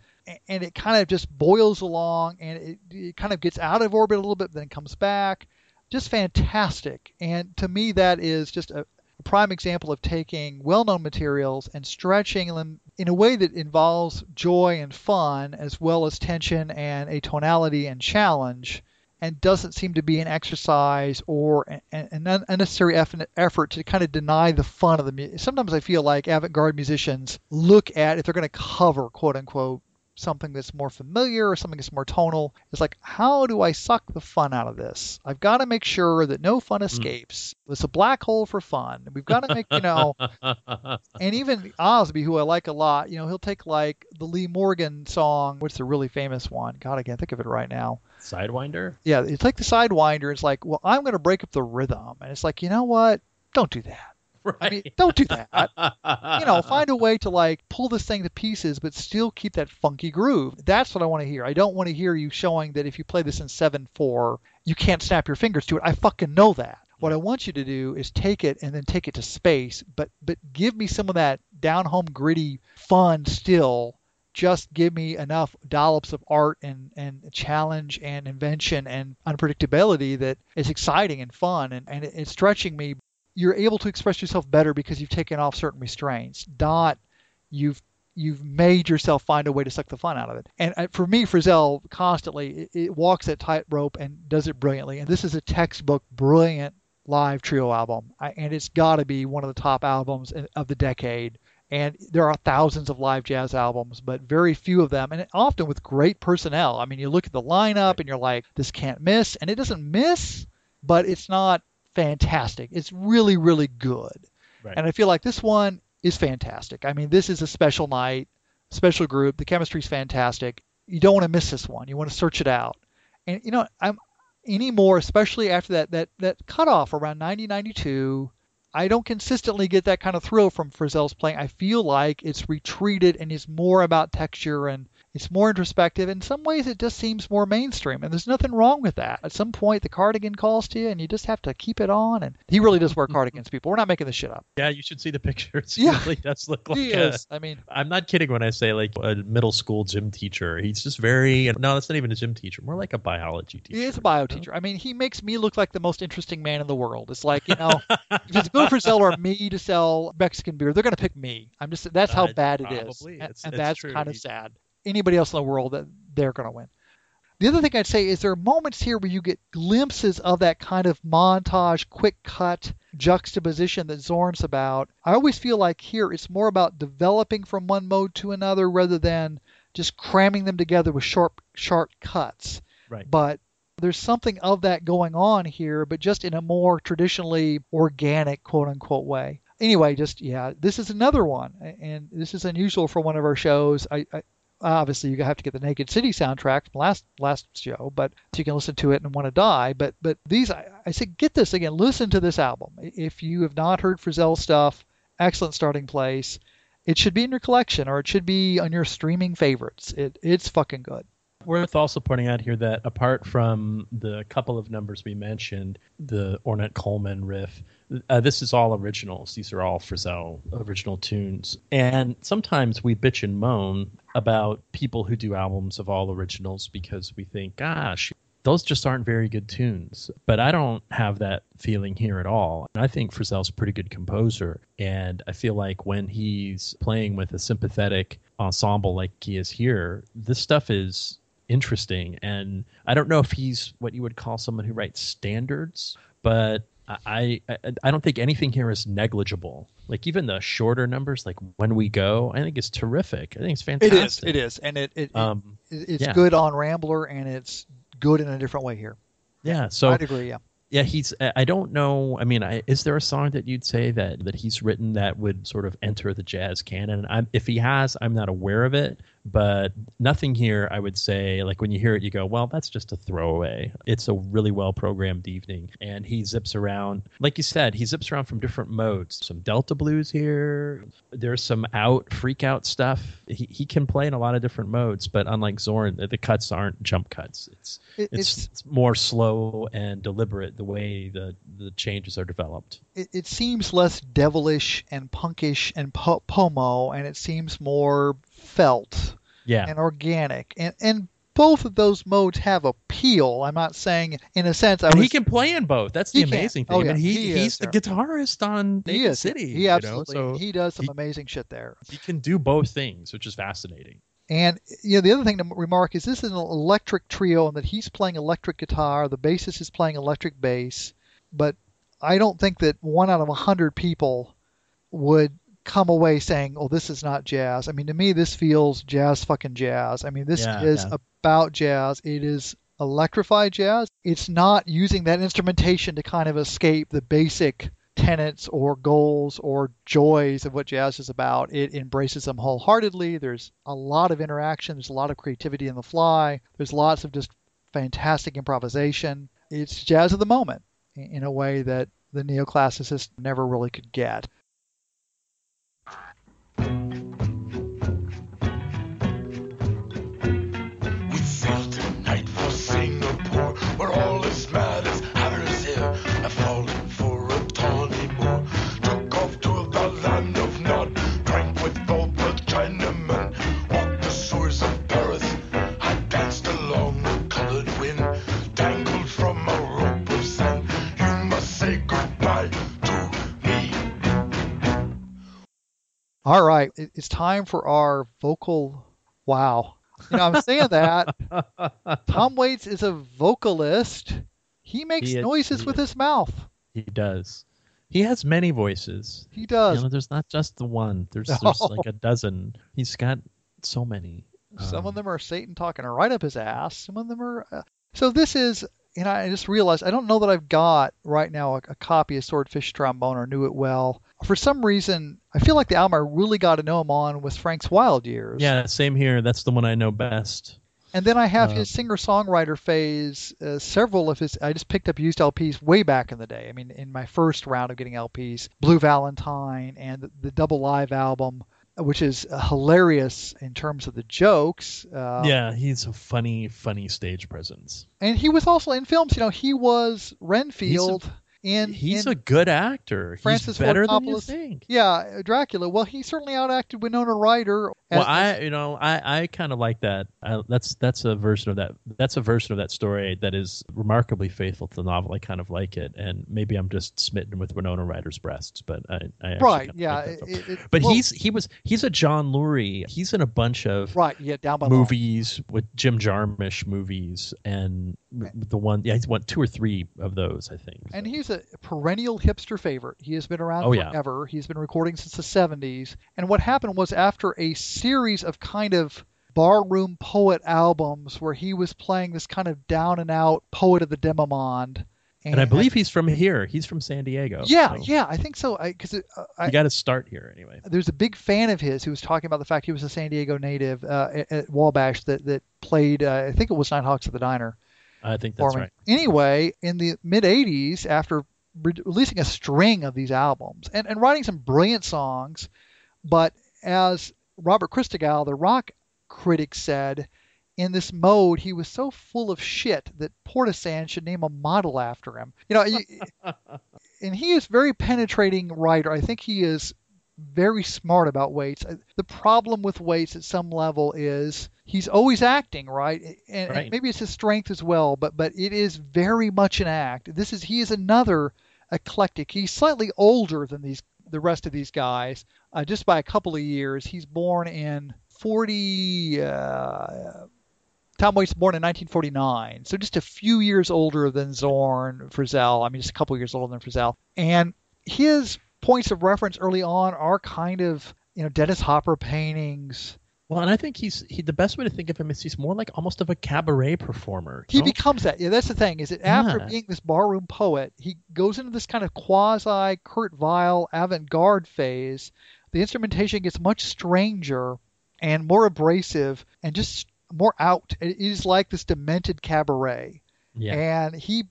And it kind of just boils along, and it, it kind of gets out of orbit a little bit, then comes back just fantastic. And to me, that is just a, a prime example of taking well known materials and stretching them in a way that involves joy and fun, as well as tension and a tonality and challenge, and doesn't seem to be an exercise or an, an unnecessary effort to kind of deny the fun of the music. Sometimes I feel like avant garde musicians look at, if they're going to cover, quote unquote, something that's more familiar or something that's more tonal. It's like, how do I suck the fun out of this? I've got to make sure that no fun mm. escapes. It's a black hole for fun. We've got to make, you know, and even Osby, who I like a lot, you know, he'll take like the Lee Morgan song, which is a really famous one. God, I can't think of it right now. Sidewinder. Yeah, it's like the Sidewinder. It's like, well, I'm going to break up the rhythm. And it's like, you know what? Don't do that. Right. I mean, don't do that. you know, find a way to like pull this thing to pieces, but still keep that funky groove. That's what I want to hear. I don't want to hear you showing that if you play this in seven four, you can't snap your fingers to it. I fucking know that. What I want you to do is take it and then take it to space, but but give me some of that down home gritty fun still. Just give me enough dollops of art and, and challenge and invention and unpredictability that is exciting and fun and, and it's stretching me you're able to express yourself better because you've taken off certain restraints. Not you've you've made yourself find a way to suck the fun out of it. And uh, for me, Frisell constantly it, it walks that tightrope and does it brilliantly. And this is a textbook brilliant live trio album, I, and it's got to be one of the top albums of the decade. And there are thousands of live jazz albums, but very few of them, and often with great personnel. I mean, you look at the lineup and you're like, this can't miss, and it doesn't miss, but it's not fantastic. It's really, really good. Right. And I feel like this one is fantastic. I mean, this is a special night, special group. The chemistry's fantastic. You don't want to miss this one. You want to search it out. And you know, I'm anymore, especially after that that that cutoff around 1992. I don't consistently get that kind of thrill from Frisell's playing. I feel like it's retreated and is more about texture and it's more introspective. In some ways, it just seems more mainstream, and there's nothing wrong with that. At some point, the cardigan calls to you, and you just have to keep it on. And he really does wear cardigans, people. We're not making this shit up. Yeah, you should see the pictures. Yeah. He really does look like He a, is. I mean, I'm not kidding when I say like a middle school gym teacher. He's just very no, that's not even a gym teacher. More like a biology teacher. he is a bio teacher. I mean, he makes me look like the most interesting man in the world. It's like you know, if it's Bill Frisell or me to sell Mexican beer, they're going to pick me. I'm just that's how Uh, bad it is, probably. and, It's- and it's that's kind of sad. Anybody else in the world that they're going to win. The other thing I'd say is there are moments here where you get glimpses of that kind of montage, quick cut juxtaposition that Zorn's about. I always feel like here it's more about developing from one mode to another rather than just cramming them together with sharp, sharp cuts. Right. But there's something of that going on here, but just in a more traditionally organic, quote unquote, way. Anyway, just yeah, this is another one, and this is unusual for one of our shows. I, I obviously you have to get the Naked City soundtrack from last last show, but so you can listen to it and want to die. But but these I, I said get this again. Listen to this album if you have not heard Frisell stuff. Excellent starting place. It should be in your collection or it should be on your streaming favorites. It it's fucking good. Worth also pointing out here that apart from the couple of numbers we mentioned, the Ornette Coleman riff, uh, this is all originals. These are all Frisell original tunes. And sometimes we bitch and moan about people who do albums of all originals because we think, gosh, those just aren't very good tunes. But I don't have that feeling here at all. I think Frisell's a pretty good composer. And I feel like when he's playing with a sympathetic ensemble like he is here, this stuff is interesting. And I don't know if he's what you would call someone who writes standards, but I, I I don't think anything here is negligible. Like even the shorter numbers, like when we go, I think it's terrific. I think it's fantastic. is. It is, and it, it, Um, it it's yeah. good on Rambler, and it's good in a different way here. yeah. So I'd agree. Yeah. yeah, he's. I don't know. I mean, I, is there a song that you'd say that that he's written that would sort of enter the jazz canon? I'm, if he has, I'm not aware of it. But nothing here, I would say. Like when you hear it, you go, "Well, that's just a throwaway." It's a really well programmed evening, and he zips around. Like you said, he zips around from different modes. Some Delta blues here. There's some out freak out stuff. He he can play in a lot of different modes, but unlike Zorn, the, the cuts aren't jump cuts. It's It, it's, it's it's more slow and deliberate the way the the changes are developed. it, it seems less devilish and punkish and po- pomo, and it seems more felt Yeah, and organic, and and both of those modes have appeal. I'm not saying in a sense I was, he can play in both. That's the He can. amazing oh, thing. Oh, I mean, yeah. he, He he's the guitarist on he Naked is City. he you know, absolutely so he does some he- amazing shit there. he can do both things, which is fascinating. And you know, the other thing to remark is this is an electric trio, and that he's playing electric guitar, the bassist is playing electric bass. But I don't think that one out of a hundred people would come away saying, "Oh, this is not jazz." I mean, to me, this feels jazz, fucking jazz. I mean, this Yeah, is yeah. about jazz. It is electrified jazz. It's not using that instrumentation to kind of escape the basic tenets or goals or joys of what jazz is about. It embraces them wholeheartedly. There's a lot of interaction. There's a lot of creativity in the fly. There's lots of just fantastic improvisation. It's jazz of the moment in in a way that the neoclassicists never really could get. All right, it's time for our vocal wow. You know, I'm saying that Tom Waits is a vocalist. He makes He is- noises he with his mouth. He does. He has many voices. He does. You know, there's not just the one. There's No. there's like a dozen. He's got so many. Some Um, of them are Satan talking right up his ass. Some of them are. Uh, so this is, and I just realized I don't know that I've got right now a, a copy of Swordfish Trombone or knew it well. For some reason, I feel like the album I really got to know him on was Frank's Wild Years. Yeah, same here. That's the one I know best. And then I have Uh, his singer songwriter phase. Uh, several of his, I just picked up used LPs way back in the day. I mean, in my first round of getting LPs, Blue Valentine and the, the double live album, which is uh, hilarious in terms of the jokes. Uh, yeah, he's a funny, funny stage presence. And he was also in films. You know, he was Renfield in. he's a good actor. Francis he's better Ford than you think. Yeah, Dracula. Well, he certainly outacted Winona Ryder. Well, I, you know, I, I kind of like that. I, that's that's a version of that. That's a version of that story that is remarkably faithful to the novel. I kind of like it, and maybe I'm just smitten with Winona Ryder's breasts, but I, I right. Yeah. like it- it- but well, he's he was he's a John Lurie. He's in a bunch of right. Yeah, down by Law. movies with Jim Jarmusch movies, and the one yeah he's won two or three of those I think. And he's a perennial hipster favorite. He has been around Oh, yeah. forever. He's been recording since the 70s. And what happened was after a series of kind of barroom poet albums where he was playing this kind of down and out poet of the demimonde. and I believe he's from here. He's from San Diego. Yeah, so yeah, I think so. Because uh, I, You got to start here anyway. there's a big fan of his who was talking about the fact he was a San Diego native uh, at, at Wabash that that played. Uh, I think it was Nighthawks at the Diner. I think that's right. Anyway, in the mid '80s, after re- releasing a string of these albums and, and writing some brilliant songs, but as Robert Christgau, the rock critic, said, in this mode, he was so full of shit that Portisand should name a model after him. You know, you, and he is very penetrating writer. I think he is very smart about Waits. The problem with Waits at some level is he's always acting, right? And, and maybe it's his strength as well, but but it is very much an act. This is he is another eclectic. He's slightly older than these the rest of these guys, uh, just by a couple of years. He's born in 40. Uh, Tom Waits born in 1949, so just a few years older than Zorn, Frisell. I mean, just a couple years older than Frisell. And his points of reference early on are kind of, you know, Dennis Hopper paintings. Well, and I think he's he. The best way to think of him is he's more like almost of a cabaret performer. He know? becomes that. Yeah, that's the thing. Is that after Yeah. being this barroom poet, he goes into this kind of quasi Kurt Weill avant-garde phase. The instrumentation gets much stranger and more abrasive and just more out. It is like this demented cabaret. yeah. and he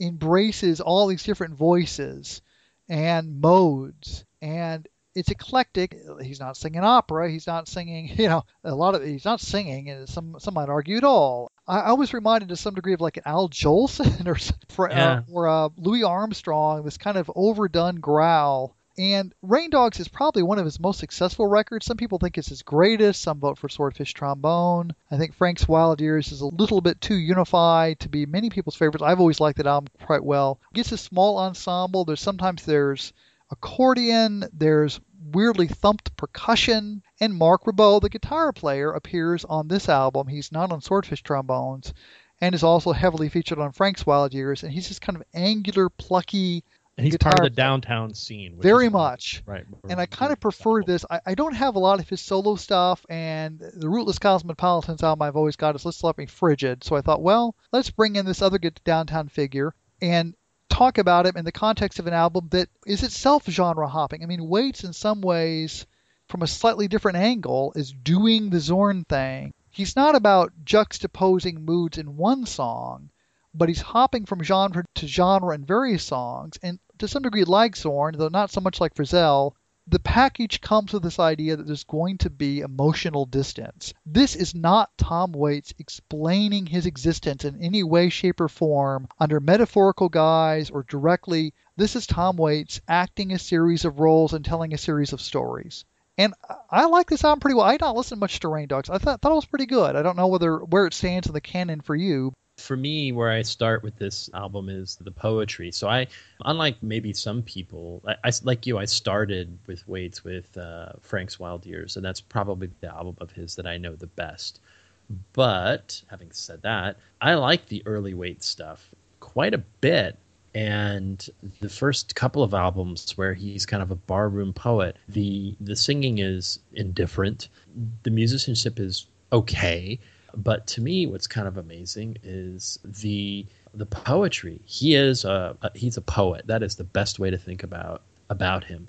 embraces all these different voices and modes. And it's eclectic. He's not singing opera. He's not singing you know a lot of he's not singing and some some might argue at all. I, I was reminded to some degree of like an al jolson or for, Yeah. uh, or uh, louis armstrong this kind of overdone growl and Rain Dogs is probably one of his most successful records. Some people think it's his greatest. Some vote for Swordfish Trombone. I think Frank's Wild Years is a little bit too unified to be many people's favorites. I've always liked that album quite well. It gets a small ensemble. There's sometimes there's accordion. There's weirdly thumped percussion. And Marc Ribot, the guitar player, appears on this album. He's not on Swordfish Trombones and is also heavily featured on Frank's Wild Years. And he's this kind of angular, plucky, and he's part of the downtown scene. very is- much. Right. And I kind of prefer this. I, I don't have a lot of his solo stuff, and the Rootless Cosmopolitans album I've always got is Let's Let Me Frigid. So I thought, well, let's bring in this other good downtown figure and talk about him in the context of an album that is itself genre hopping. I mean, Waits in some ways, from a slightly different angle, is doing the Zorn thing. He's not about juxtaposing moods in one song, but he's hopping from genre to genre in various songs, and to some degree like Zorn, though not so much like Frisell, the package comes with this idea that there's going to be emotional distance. This is not Tom Waits explaining his existence in any way, shape, or form under metaphorical guise or directly. This is Tom Waits acting a series of roles and telling a series of stories. And I- like this album pretty well. I don't listen much to Rain Dogs. I thought, thought it was pretty good. I don't know whether where it stands in the canon for you. For me, where I start with this album is the poetry. So I, unlike maybe some people, I, I- like you, I started with Waits with uh, Frank's Wild Years, and that's probably the album of his that I know the best. But having said that, I like the early Waits stuff quite a bit. And the first couple of albums where he's kind of a barroom poet, the the singing is indifferent, the musicianship is okay, But to me, what's kind of amazing is the the poetry. He is a, a he's a poet. That is the best way to think about about him.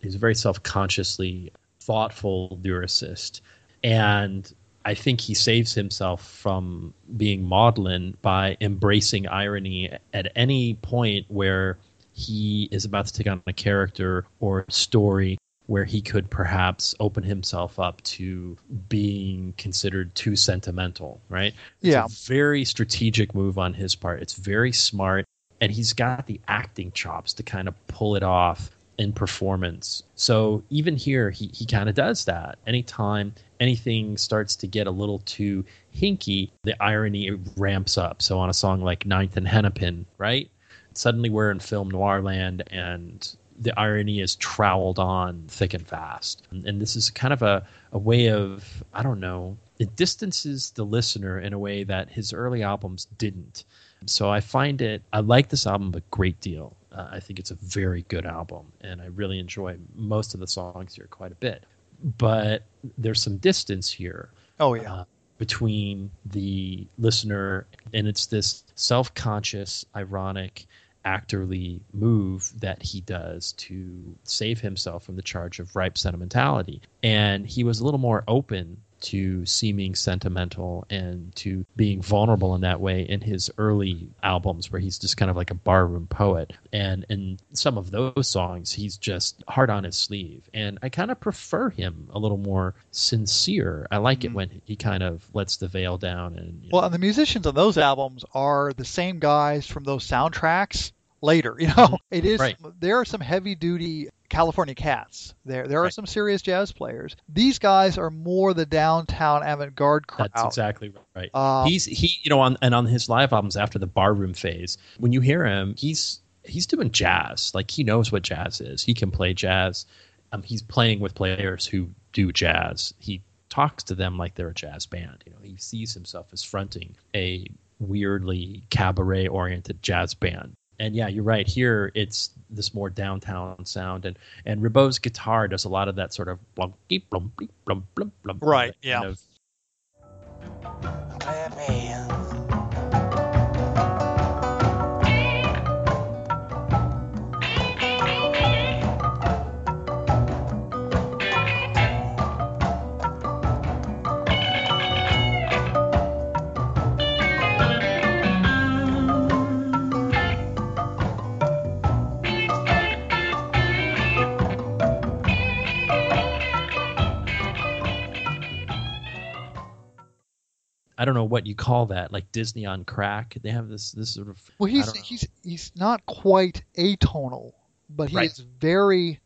He's a very self consciously thoughtful lyricist, and I think he saves himself from being maudlin by embracing irony at any point where he is about to take on a character or story where he could perhaps open himself up to being considered too sentimental, right? It's Yeah. a very strategic move on his part. It's very smart, and he's got the acting chops to kind of pull it off in performance. So even here, he, he kind of does that. Anytime anything starts to get a little too hinky, the irony ramps up. So on a song like Ninth and Hennepin, right? Suddenly we're in film noir land and the irony is troweled on thick and fast. And, and this is kind of a, a way of, I don't know, it distances the listener in a way that his early albums didn't. So I find it, I like this album a great deal. Uh, I think it's a very good album, and I really enjoy most of the songs here quite a bit. But there's some distance here Oh yeah. uh, between the listener, and it's this self conscious, ironic, actorly move that he does to save himself from the charge of ripe sentimentality. And he was a little more open to seeming sentimental and to being vulnerable in that way in his early albums where he's just kind of like a barroom poet. And in some of those songs he's just hard on his sleeve. And i kind of prefer him a little more sincere. I like Mhm. it when he kind of lets the veil down and you Well, know, and the musicians on those albums are the same guys from those soundtracks later. You know, it is. Right. There are some heavy duty California cats. There, there are Right. some serious jazz players. These guys are more the downtown avant-garde crowd. that's exactly right Um, he's he you know on and on his live albums after the barroom phase when you hear him he's he's doing jazz like he knows what jazz is he can play jazz um, he's playing with players who do jazz he talks to them like they're a jazz band you know he sees himself as fronting a weirdly cabaret oriented jazz band and yeah you're right here it's this more downtown sound and and Ribot's guitar does a lot of that sort of blum, beep, blum, beep, blum, blum, blum, Right, kind yeah. of I don't know what you call that, like Disney on crack. They have this this sort of well, he's he's he's not quite atonal, but he Right. is very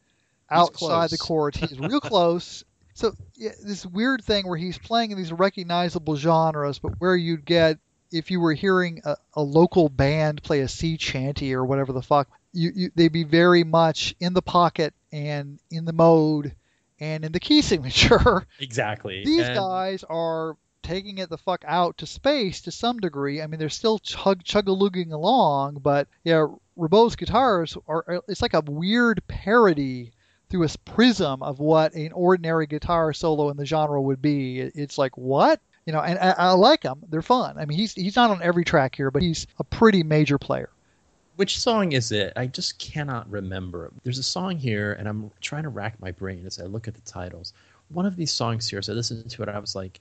outside the chords. He's real close. So yeah, this weird thing where he's playing in these recognizable genres, but where you'd get if you were hearing a, a local band play a sea chanty or whatever the fuck, you, you they'd be very much in the pocket and in the mode and in the key signature. exactly These And- guys are taking it the fuck out to space to some degree. I mean, they're still chug chug-a-lugging along, but yeah, Ribot's guitars are uh, it's like a weird parody through a prism of what an ordinary guitar solo in the genre would be. It's like what? You know, and I, I like them. They're fun. I mean, he's he's not on every track here, but he's a pretty major player. Which song is it? I just cannot remember. There's a song here, and I'm trying to rack my brain as I look at the titles. One of these songs here, as I listened to it, I was like,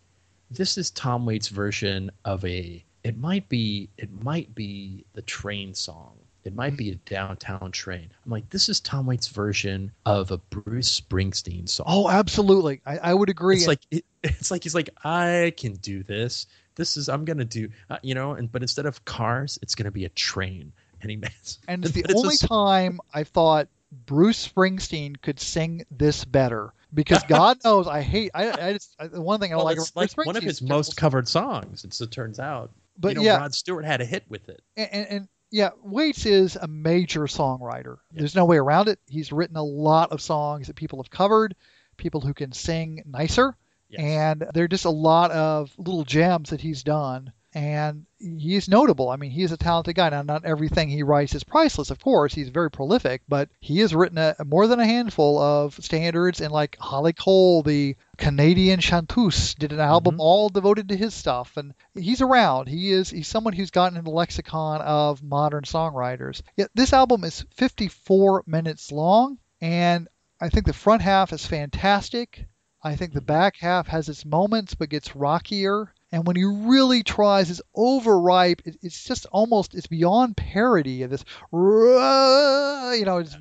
"This is Tom Waits' version of a. It might be. It might be the train song. It might be a downtown train." I'm like, "This is Tom Waits' version of a Bruce Springsteen song." Oh, absolutely. I, I would agree. it's like it, it's like he's like I can do this. This is I'm gonna do uh, you know, and but instead of cars, it's gonna be a train. And he makes And it's the a only s- time I thought Bruce Springsteen could sing this better because God knows I hate. I, I just I, the one thing I well, like. it's like one of his most covered songs. It's, it turns out, But you know, yeah, Rod Stewart had a hit with it. and, and, and yeah, Waits is a major songwriter. There's no way around it. He's written a lot of songs that people have covered, people who can sing nicer, Yes. and there are just a lot of little gems that he's done. And he's notable. I mean, he's a talented guy. Now, not everything he writes is priceless, of course. He's very prolific, but he has written a, more than a handful of standards. And like Holly Cole, the Canadian chanteuse, did an album Mm-hmm. all devoted to his stuff. And he's around. He is he's someone who's gotten in the lexicon of modern songwriters. Yet this album is 54 minutes long, and I think the front half is fantastic. I think the back half has its moments but gets rockier. And when he really tries, it's overripe. It, it's just almost it's beyond parody of this. You know, it's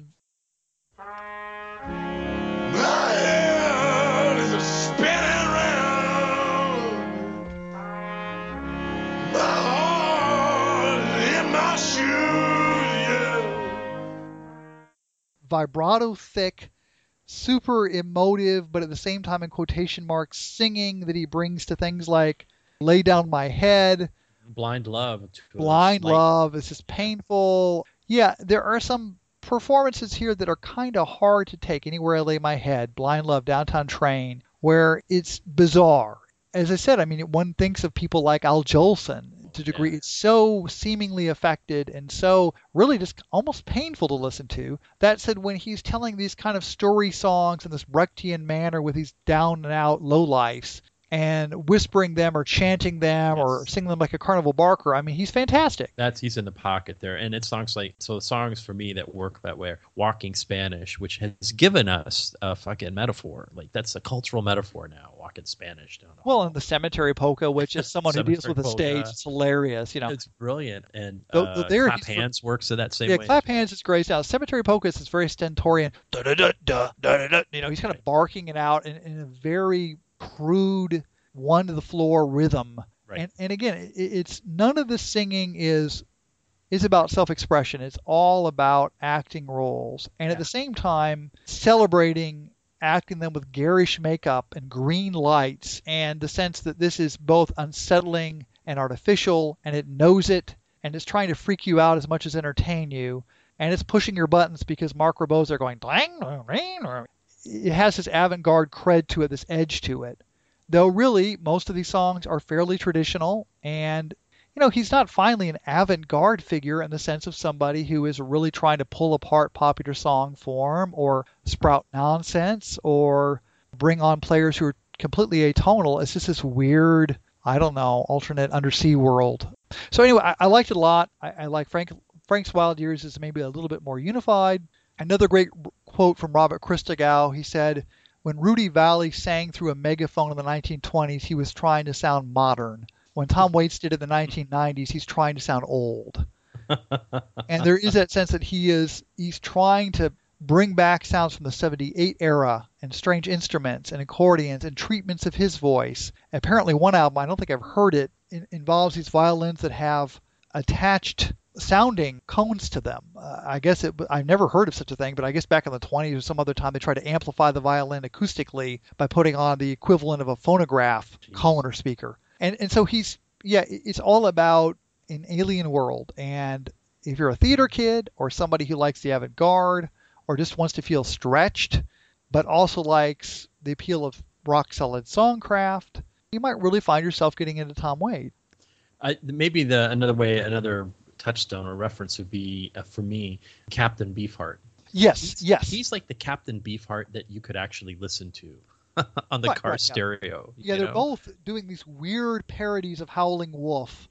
My head is spinning round. My heart in my shoes, yeah. vibrato thick, super emotive, but at the same time in quotation marks singing that he brings to things like "Lay Down My Head," Blind Love. "Blind Love." It's just painful. Yeah, there are some performances here that are kind of hard to take. Anywhere I lay my head, "Blind Love," "Downtown Train," where it's bizarre. As I said, I mean, one thinks of people like Al Jolson to a degree. Yeah. It's so seemingly affected and so really just almost painful to listen to. That said, when he's telling these kind of story songs in this Brechtian manner with these down and out low lifes and whispering them or chanting them or singing them like a carnival barker, I mean, he's fantastic. That's he's in the pocket there, and it's songs like so. Songs for me that work that way. Walking Spanish, which has given us a fucking metaphor. Like that's a cultural metaphor now. Walking Spanish. Well, and the cemetery polka, which is someone who deals with a stage, polka. it's hilarious. You know, it's brilliant, and uh, there clap hands works in that same yeah, way. clap hands is great. Now, cemetery polka is very stentorian. Da da da da da da. da. You know, he's kind of barking it out in, in a very crude, one to the floor rhythm. Right. And and again, it, it's none of the singing is is about self-expression. It's all about acting roles, and at the same time celebrating acting them with garish makeup and green lights, and the sense that this is both unsettling and artificial, and it knows it, and it's trying to freak you out as much as entertain you, and it's pushing your buttons because Marc Ribot's are going. "Dang, dang, dang." It has this avant-garde cred to it, this edge to it. Though really, most of these songs are fairly traditional, and you know, he's not finally an avant-garde figure in the sense of somebody who is really trying to pull apart popular song form or sprout nonsense or bring on players who are completely atonal. It's just this weird, I don't know, alternate undersea world. So anyway, I, I liked it a lot. I, I like Frank Frank's Wild Years is maybe a little bit more unified. Another great quote from Robert Christgau. He said, "When Rudy Vallée sang through a megaphone in the 1920s, he was trying to sound modern." When Tom Waits did it in the 1990s, he's trying to sound old. and there is that sense that he is he's trying to bring back sounds from the 78 era and strange instruments and accordions and treatments of his voice. Apparently one album, I don't think I've heard it, in, involves these violins that have attached sounding cones to them. Uh, I guess it I've never heard of such a thing, but I guess back in the 20s or some other time they tried to amplify the violin acoustically by putting on the equivalent of a phonograph Jeez. cone or speaker. And and so he's yeah, it's all about an alien world and if you're a theater kid or somebody who likes the avant-garde or just wants to feel stretched but also likes the appeal of rock solid songcraft, you might really find yourself getting into Tom Waits. I, maybe the another way, another touchstone or reference would be uh, for me, Captain Beefheart. Yes, He's, yes. He's like the Captain Beefheart that you could actually listen to on the Right, car right, yeah. stereo. yeah, you they're know? both doing these weird parodies of Howling Wolf,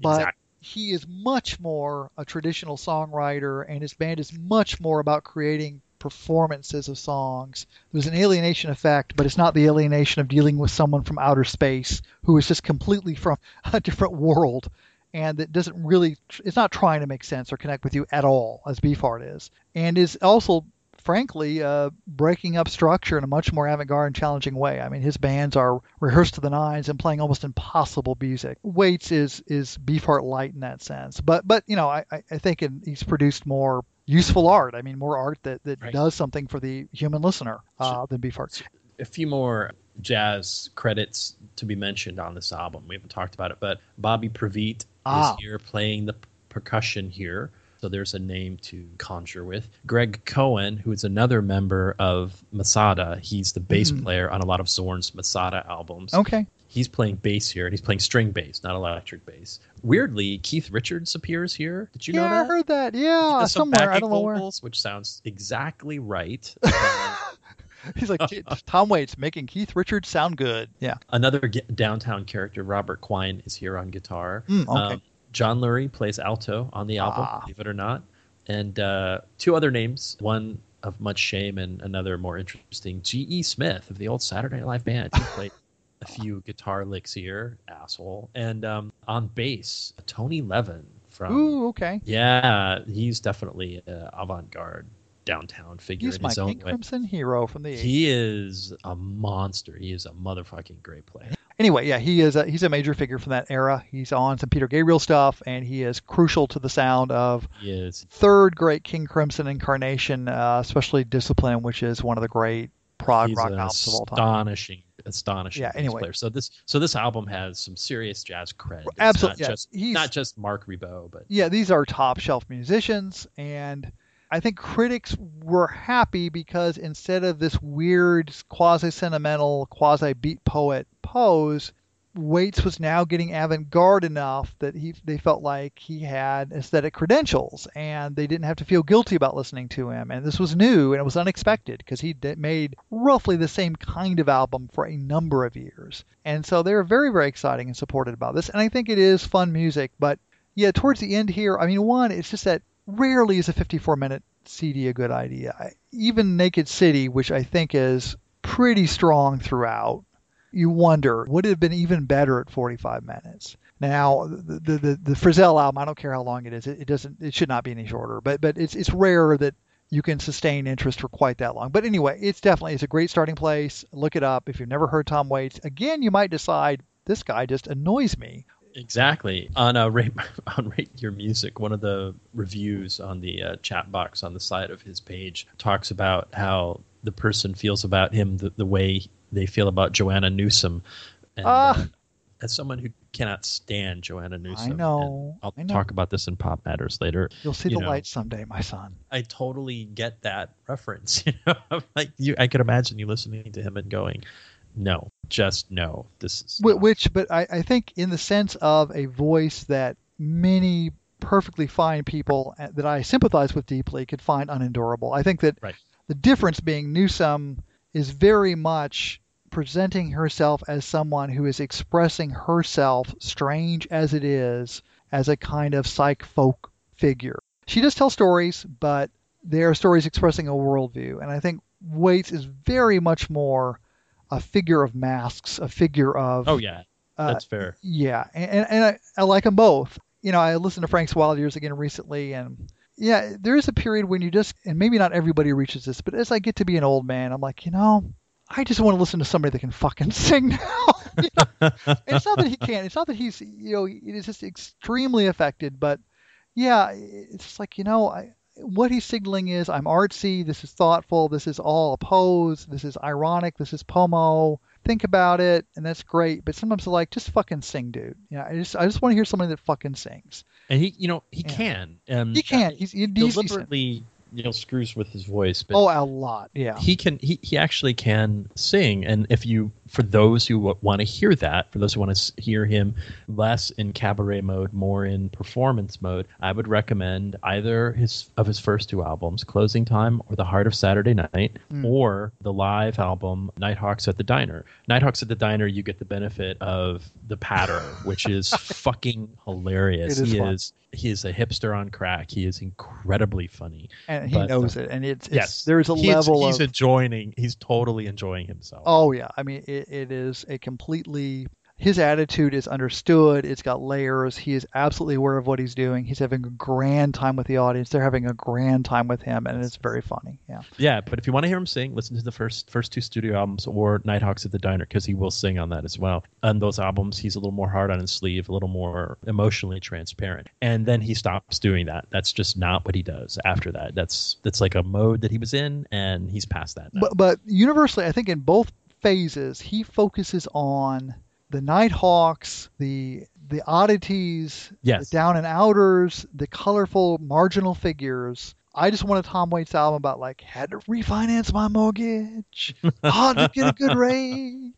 but Exactly. he is much more a traditional songwriter, and his band is much more about creating performances of songs. There's an alienation effect, but it's not the alienation of dealing with someone from outer space who is just completely from a different world and that doesn't really, it's not trying to make sense or connect with you at all, as Beefheart is, and is also frankly, uh, breaking up structure in a much more avant-garde and challenging way. I mean, his bands are rehearsed to the nines and playing almost impossible music. Waits is is Beefheart light in that sense, but but you know, I I think in, he's produced more useful art. I mean, more art that that Right. does something for the human listener uh, than Beefheart. a few more jazz credits to be mentioned on this album. We haven't talked about it, but Bobby Previte Ah. is here playing the percussion here. So there's a name to conjure with. Greg Cohen, who is another member of Masada, he's the bass Mhm. player on a lot of Zorn's Masada albums. Okay. He's playing bass here, and he's playing string bass, not electric bass. Weirdly, Keith Richards appears here. Did you yeah, know that? I heard that. Yeah, somewhere. I don't know where. which sounds exactly right. Uh, He's like Tom Waits making Keith Richards sound good. Yeah. another downtown character, Robert Quine, is here on guitar. Mm, okay. Um, John Lurie plays alto on the album, Ah. believe it or not. And uh, two other names, one of much shame and another more interesting. G.E. Smith of the old Saturday Night Live band. He played a few guitar licks here, asshole. And um, on bass, Tony Levin from. Ooh, okay. Yeah, he's definitely an avant garde downtown figure He's in my his own King way. Crimson hero from the 80s. He is a monster. He is a motherfucking great player. anyway, yeah, he is a, he's a major figure from that era. He's on some Peter Gabriel stuff, and he is crucial to the sound of He is third great King Crimson incarnation, uh, especially Discipline, which is one of the great prog he's rock albums of all time. Astonishing astonishing Yeah, anyway. player. So this, so this album has some serious jazz cred. Absolutely, not yeah. just He's- not just Marc Ribot, but Yeah, these are top shelf musicians, and I think critics were happy because instead of this weird, quasi sentimental, quasi beat poet pose, Waits was now getting avant-garde enough that he they felt like he had aesthetic credentials, and they didn't have to feel guilty about listening to him. And this was new and it was unexpected because he made roughly the same kind of album for a number of years, and so they were very very exciting and supported about this. And I think it is fun music, but yeah, towards the end here, I mean, one, it's just that rarely is a 54 minute CD a good idea. Even Naked City, which I think is pretty strong throughout, you wonder would it have been even better at 45 minutes. Now, the the the, the Frisell album, I don't care how long it is, it, it doesn't, it should not be any shorter. But but it's it's rare that you can sustain interest for quite that long. But anyway, it's definitely it's a great starting place. Look it up if you've never heard Tom Waits. Again, you might decide this guy just annoys me. Exactly. On uh, rate on rate your music, one of the reviews on the uh, chat box on the side of his page talks about how the person feels about him the, the way they feel about Joanna Newsom. And, Ah. uh, as someone who cannot stand Joanna Newsom, I know, I'll I know. talk about this in Pop Matters later. You'll see you the know, light someday, my son. I totally get that reference. You know, like you, I could imagine you listening to him and going, "No, just no. This is Wh- not- Which, but I, I think in the sense of a voice that many perfectly fine people uh, that I sympathize with deeply could find unendurable. I think that Right. the difference being Newsom is very much presenting herself as someone who is expressing herself, strange as it is, as a kind of psych folk figure. She does tell stories, but they are stories expressing a worldview. And I think Waits is very much more a figure of masks, a figure of oh yeah, uh, that's fair. yeah, and, and I, I like them both. You know, I listened to Frank's Wild Years again recently, and yeah, there is a period when you just, and maybe not everybody reaches this, but as I get to be an old man, I'm like, you know, I just want to listen to somebody that can fucking sing now. You know? It's not that he can't. It's not that he's, you know, it is just extremely affected. But yeah, it's just like, you know, I, what he's signaling is I'm artsy. This is thoughtful. This is all a pose. This is ironic. This is pomo. Think about it, and that's great. But sometimes I'm like, just fucking sing, dude. Yeah, I just I just want to hear somebody that fucking sings. And he, you know, he Yeah. can. Um, He can. He's he, deliberately, you know, screws with his voice, but Oh, a lot. Yeah. he can. He, he actually can sing. And if you, for those who want to hear that, for those who want to hear him less in cabaret mode, more in performance mode, I would recommend either his of his first two albums, Closing Time or The Heart of Saturday Night, Mm. or the live album Nighthawks at the Diner. Nighthawks at the Diner, you get the benefit of the patter, which is fucking hilarious. Is he fun. is he is a hipster on crack. He is incredibly funny. and he but, knows uh, it, and it's, it's yes, There is a he's, level he's of enjoying. He's totally enjoying himself. Oh yeah, I mean it, it is a completely his attitude is understood. It's got layers. He is absolutely aware of what he's doing. He's having a grand time with the audience. They're having a grand time with him, and it's very funny. Yeah. Yeah, but if you want to hear him sing, listen to the first first two studio albums or Nighthawks at the Diner because he will sing on that as well. On those albums, he's a little more hard on his sleeve, a little more emotionally transparent, and then he stops doing that. That's just not what he does after that. That's that's like a mode that he was in, and he's past that now. But but universally, I think in both phases, he focuses on the Nighthawks, the the oddities, Yes. the down and outers, the colorful marginal figures. I just want a Tom Waits album about like had to refinance my mortgage, hard to get a good rate.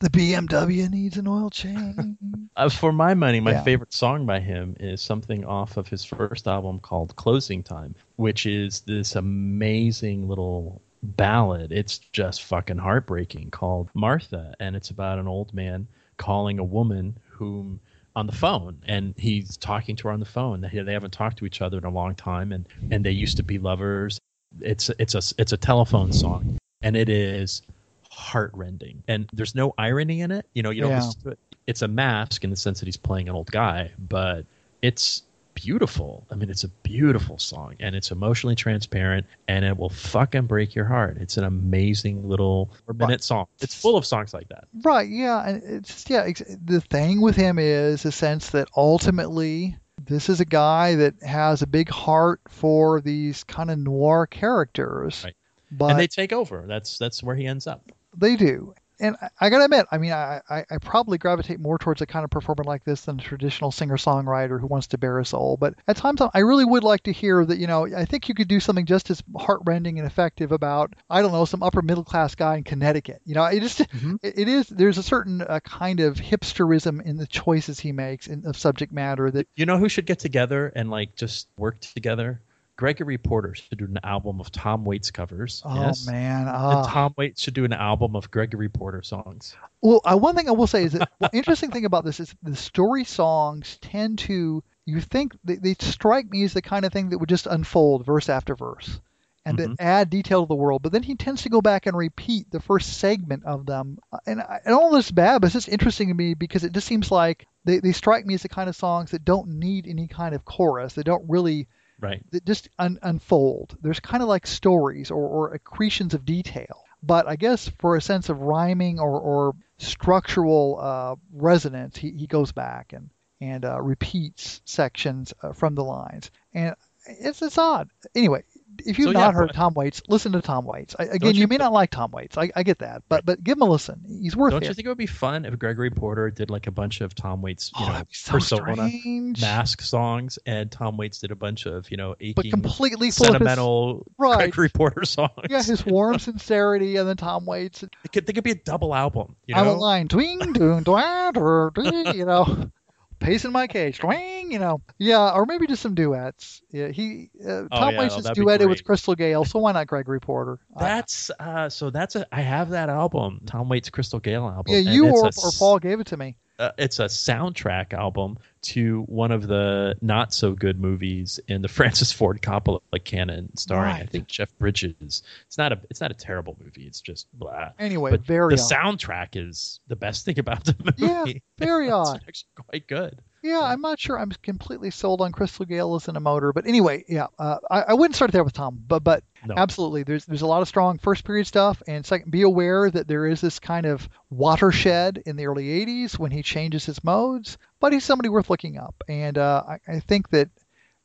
The BMW needs an oil change. Uh, for my money, my Yeah. favorite song by him is something off of his first album called Closing Time, which is this amazing little ballad. It's just fucking heartbreaking called Martha. And it's about an old man calling a woman whom on the phone and he's talking to her on the phone. They, they haven't talked to each other in a long time and and they used to be lovers. It's it's a it's a telephone song and it is heartrending. And there's no irony in it. You know you don't Yeah. it. It's a mask in the sense that he's playing an old guy but it's beautiful. I mean it's a beautiful song and it's emotionally transparent and it will fucking break your heart. It's an amazing little four minute song. It's full of songs like that. Right, yeah, and it's just, yeah. Ex- the thing with him is a sense that ultimately this is a guy that has a big heart for these kind of noir characters, Right. but and they take over. That's that's where he ends up. They do. And I, gotta admit, I mean, I, I, I probably gravitate more towards a kind of performer like this than a traditional singer-songwriter who wants to bare a soul. But at times, I really would like to hear that. You know, I think you could do something just as heartrending and effective about, I don't know, some upper middle class guy in Connecticut. You know, it just Mhm. it, it is. There's a certain uh, kind of hipsterism in the choices he makes in of subject matter that You know who should get together and like just work together? Gregory Porter should do an album of Tom Waits covers. oh yes. man, ah. Tom Waits should do an album of Gregory Porter songs. Well, uh, one thing I will say is that the interesting thing about this is the story songs tend to you think they, they strike me as the kind of thing that would just unfold verse after verse and Mhm. that add detail to the world. But then he tends to go back and repeat the first segment of them, Uh, and, I- and all this is bad, but it's just interesting to me because it just seems like they, they strike me as the kind of songs that don't need any kind of chorus. They don't really Right. that just un- unfold. There's kind of like stories or, or accretions of detail. But I guess for a sense of rhyming or, or structural uh, resonance, he, he goes back and and uh, repeats sections uh, from the lines, and it's it's odd. Anyway, if you've So, not yeah, heard but- Tom Waits, listen to Tom Waits. I, again, you, you may not like Tom Waits. I, I get that, but but give him a listen. He's worth Don't it. you think it would be fun if Gregory Porter did like a bunch of Tom Waits, you oh, know, so persona strange. mask songs, and Tom Waits did a bunch of, you know, but completely of his- sentimental Right. Gregory Porter songs. yeah, his warm sincerity, and then Tom Waits. It could, they could be a double album. You know? I'm a line, twing, dwa, you know, pacing my cage, twing, you know, yeah, or maybe just some duets. Yeah, he uh, Oh, Tom yeah, Waits oh, duetted with. Crystal Gayle, so why not Gregory Porter? That's uh, so. That's a. I have that album, Tom Waits' Crystal Gayle album. yeah, you or, or Paul gave it to me. Uh, it's a soundtrack album to one of the not so good movies in the Francis Ford Coppola canon, starring I think Jeff Bridges. It's not a it's not a terrible movie. It's just blah. Anyway, But very the soundtrack is the best thing about the movie. Yeah, very it's odd. actually quite good. Yeah, I'm not sure I'm completely sold on Crystal Gayle as in a motor, but anyway, yeah, uh, I, I wouldn't start there with Tom, but but No. absolutely, there's there's a lot of strong first period stuff, and second, be aware that there is this kind of watershed in the early '80s when he changes his modes, but he's somebody worth looking up, and uh, I, I think that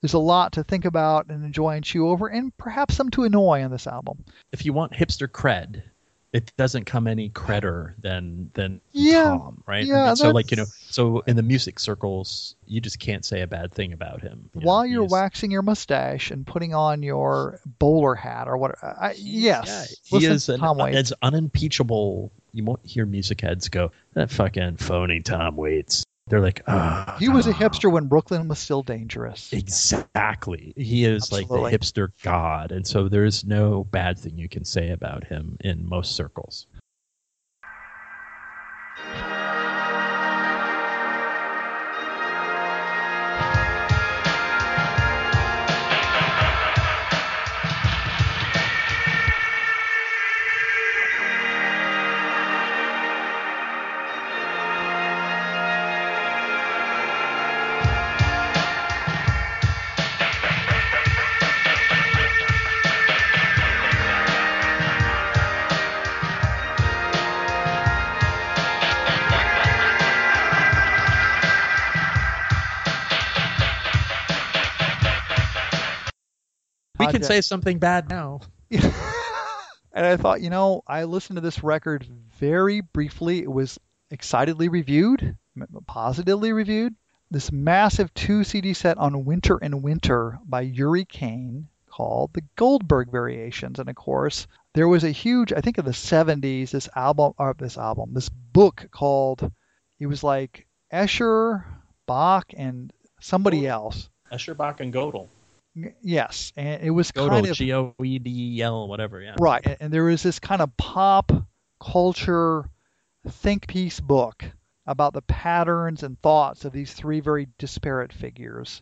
there's a lot to think about and enjoy and chew over, and perhaps some to annoy on this album. If you want hipster cred, it doesn't come any credder than than Yeah, Tom, right? I yeah, mean, so like you know, so in the music circles, you just can't say a bad thing about him. you know, While you're he's- waxing your mustache and putting on your bowler hat or what, I, yes, Yeah, he is an, Tom Waits. it's unimpeachable. You won't hear music heads go that fucking phony Tom Waits. They're like, ah, He was a hipster when Brooklyn was still dangerous. Exactly. He is Absolutely. like the hipster god, and so there's no bad thing you can say about him in most circles. Can say something bad now. and I thought, you know, I listened to this record very briefly. It was excitedly reviewed, positively reviewed. This massive two CD set on Winter and Winter by Uri Caine called the Goldberg Variations. And of course, there was a huge, I think in the 70s, this album, or this album, this book called, it was like Escher, Bach, and somebody else. Escher, Bach, and Godel. Yes, and it was Godel, kind of G O E D E L, whatever. Yeah. right, and- and there was this kind of pop culture think piece book about the patterns and thoughts of these three very disparate figures.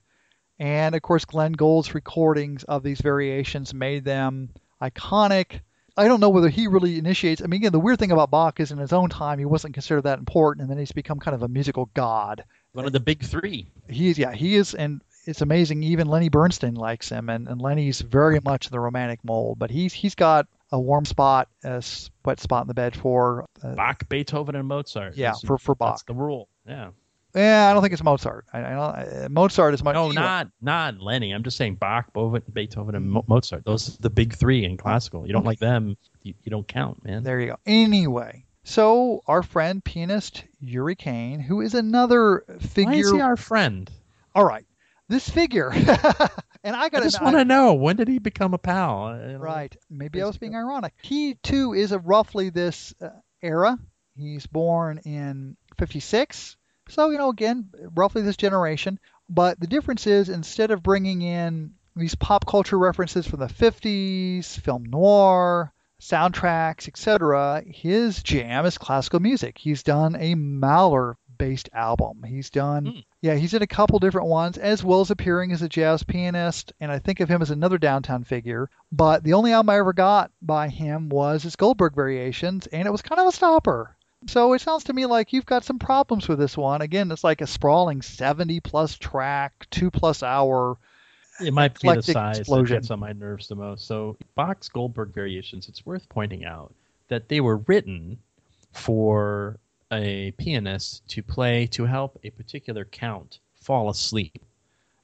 And of course, Glenn Gould's recordings of these variations made them iconic. I don't know whether he really initiates. I mean, again, the weird thing about Bach is in his own time, he wasn't considered that important, and then he's become kind of a musical god. One of the big three. He is, yeah, he is, and it's amazing. Even Lenny Bernstein likes him, and, and Lenny's very much the romantic mold, but he's he's got a warm spot, a wet spot in the bed for. Uh, Bach, Beethoven, and Mozart. Yeah, That's- for- for That's Bach. the rule. Yeah. yeah, I don't think it's Mozart. I, I don't, uh, Mozart is my No, not not Lenny. I'm just saying Bach, Beethoven, Beethoven, and Mo- Mozart. Those are the big three in classical. You don't like them, you, you don't count, man. There you go. Anyway, so our friend pianist Uri Caine, who is another figure. Why is he our friend? All right, this figure, and I I got just want to know when did he become a pal? I- I- Right. Maybe I was being ironic. He too is of roughly this uh, era. He's born in 56. So, you know, again, roughly this generation. But the difference is instead of bringing in these pop culture references from the 50s, film noir, soundtracks, etc., his jam is classical music. He's done a Mahler based album. He's done, Hmm. yeah, he's in a couple different ones, as well as appearing as a jazz pianist. And I think of him as another downtown figure. But the only album I ever got by him was his Goldberg Variations, and it was kind of a stopper. So it sounds to me like you've got some problems with this one. Again, it's like a sprawling 70 plus track, two plus hour. It might be the size explosion. that gets on my nerves the most. So Bach's Goldberg variations, it's worth pointing out that they were written for a pianist to play to help a particular count fall asleep.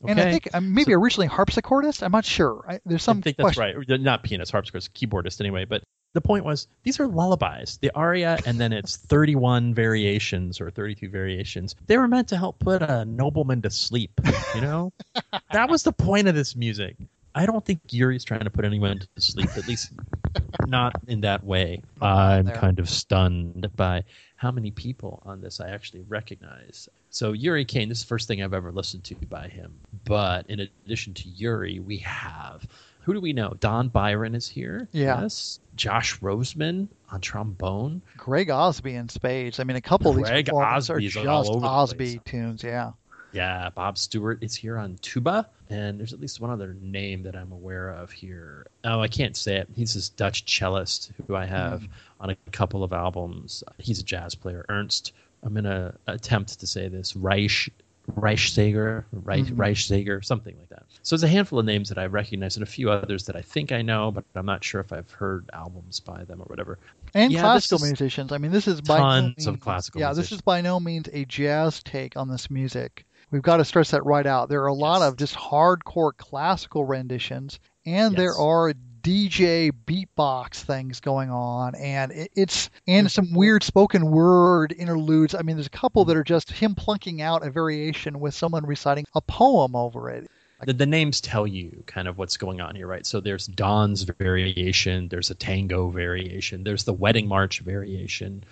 Okay? And I think um, maybe originally harpsichordist. I'm not sure. I, there's some I think that's question. right. They're Not pianist, harpsichordist, keyboardist anyway. But the point was, these are lullabies. The aria, and then it's 31 variations or 32 variations. They were meant to help put a nobleman to sleep. You know, that was the point of this music. I don't think Uri's trying to put anyone to sleep, at least not in that way. I'm kind of stunned by how many people on this I actually recognize. So Uri Caine, this is the first thing I've ever listened to by him. But in addition to Uri, we have who do we know? Don Byron is here. Yeah. Yes. Josh Roseman on trombone. Greg Osby in spades. I mean, a couple of these Greg are just all over the Osby tunes. Yeah. Yeah, Bob Stewart is here on tuba, and there's at least one other name that I'm aware of here. Oh, I can't say it. He's this Dutch cellist who I have on a couple of albums. He's a jazz player, Ernst. I'm gonna attempt to say this Reich Reichsager, Reich, Mhm. Reichsager, something like that. So there's a handful of names that I recognize and a few others that I think I know, but I'm not sure if I've heard albums by them or whatever. And Yeah, classical musicians. I mean, this is by no tons of classical Yeah, this is by no means a jazz take on this music. We've got to stress that right out. There are a lot Yes. of just hardcore classical renditions, and there are DJ beatbox things going on, and it, it's and mm-hmm. some weird spoken word interludes. I mean, there's a couple that are just him plunking out a variation with someone reciting a poem over it. the, the names tell you kind of what's going on here, right? So there's Don's variation, there's a tango variation, there's the wedding march variation.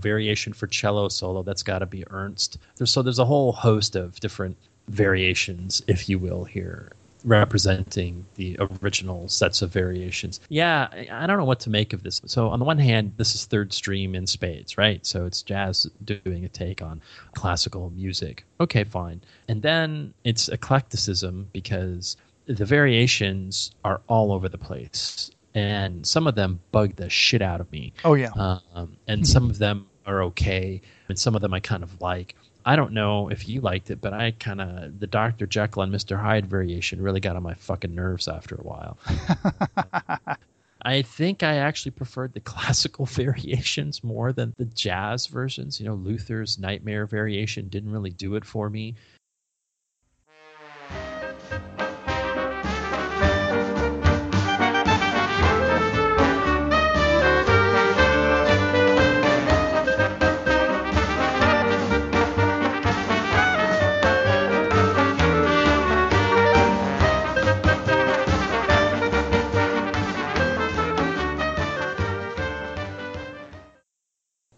Variation for cello solo, that's got to be Ernst. There's, so there's a whole host of different variations, if you will, here representing the original sets of variations. Yeah, I- don't know what to make of this. So on the one hand, this is third stream in spades, right? So it's jazz doing a take on classical music. Okay, fine. And then it's eclecticism because the variations are all over the place. And some of them bug the shit out of me Oh yeah, um, and some of them are okay, and some of them I kind of like. I don't know if you liked it, but I kind of the Dr. Jekyll and Mr. Hyde variation really got on my fucking nerves after a while. I think I actually preferred the classical variations more than the jazz versions. You know, Luther's Nightmare variation didn't really do it for me.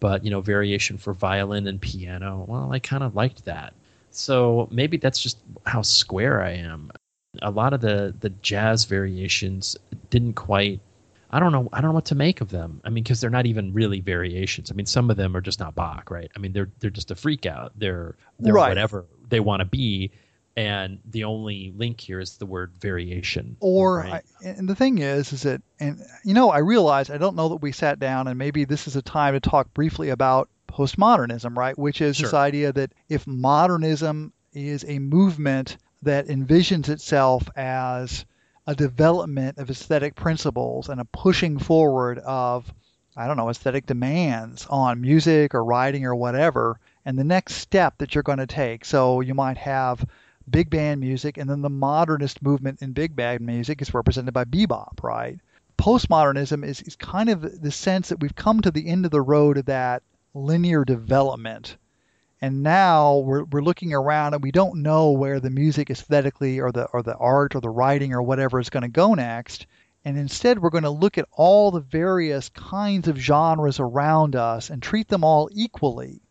But you know variation for violin and piano. Well i kind of liked that. So maybe that's just how square i am. A lot of the the jazz variations didn't quite i don't know i don't know what to make of them. I mean because they're not even really variations. I mean some of them are just not bach right? I mean they're they're just a freak out. They're they're Right. whatever they want to be and the only link here is the word variation Or, right? I, and the thing is, is that, and you know, I realize I don't know that we sat down, and maybe this is a time to talk briefly about postmodernism, right? Which is this idea that if modernism is a movement that envisions itself as a development of aesthetic principles and a pushing forward of, I don't know, aesthetic demands on music or writing or whatever, and the next step that you're going to take. So you might have big band music, and then the modernist movement in big band music is represented by bebop, right? Postmodernism is, is kind of the sense that we've come to the end of the road of that linear development. And now we're, we're looking around and we don't know where the music aesthetically or the or the art or the writing or whatever is going to go next. And instead we're going to look at all the various kinds of genres around us and treat them all equally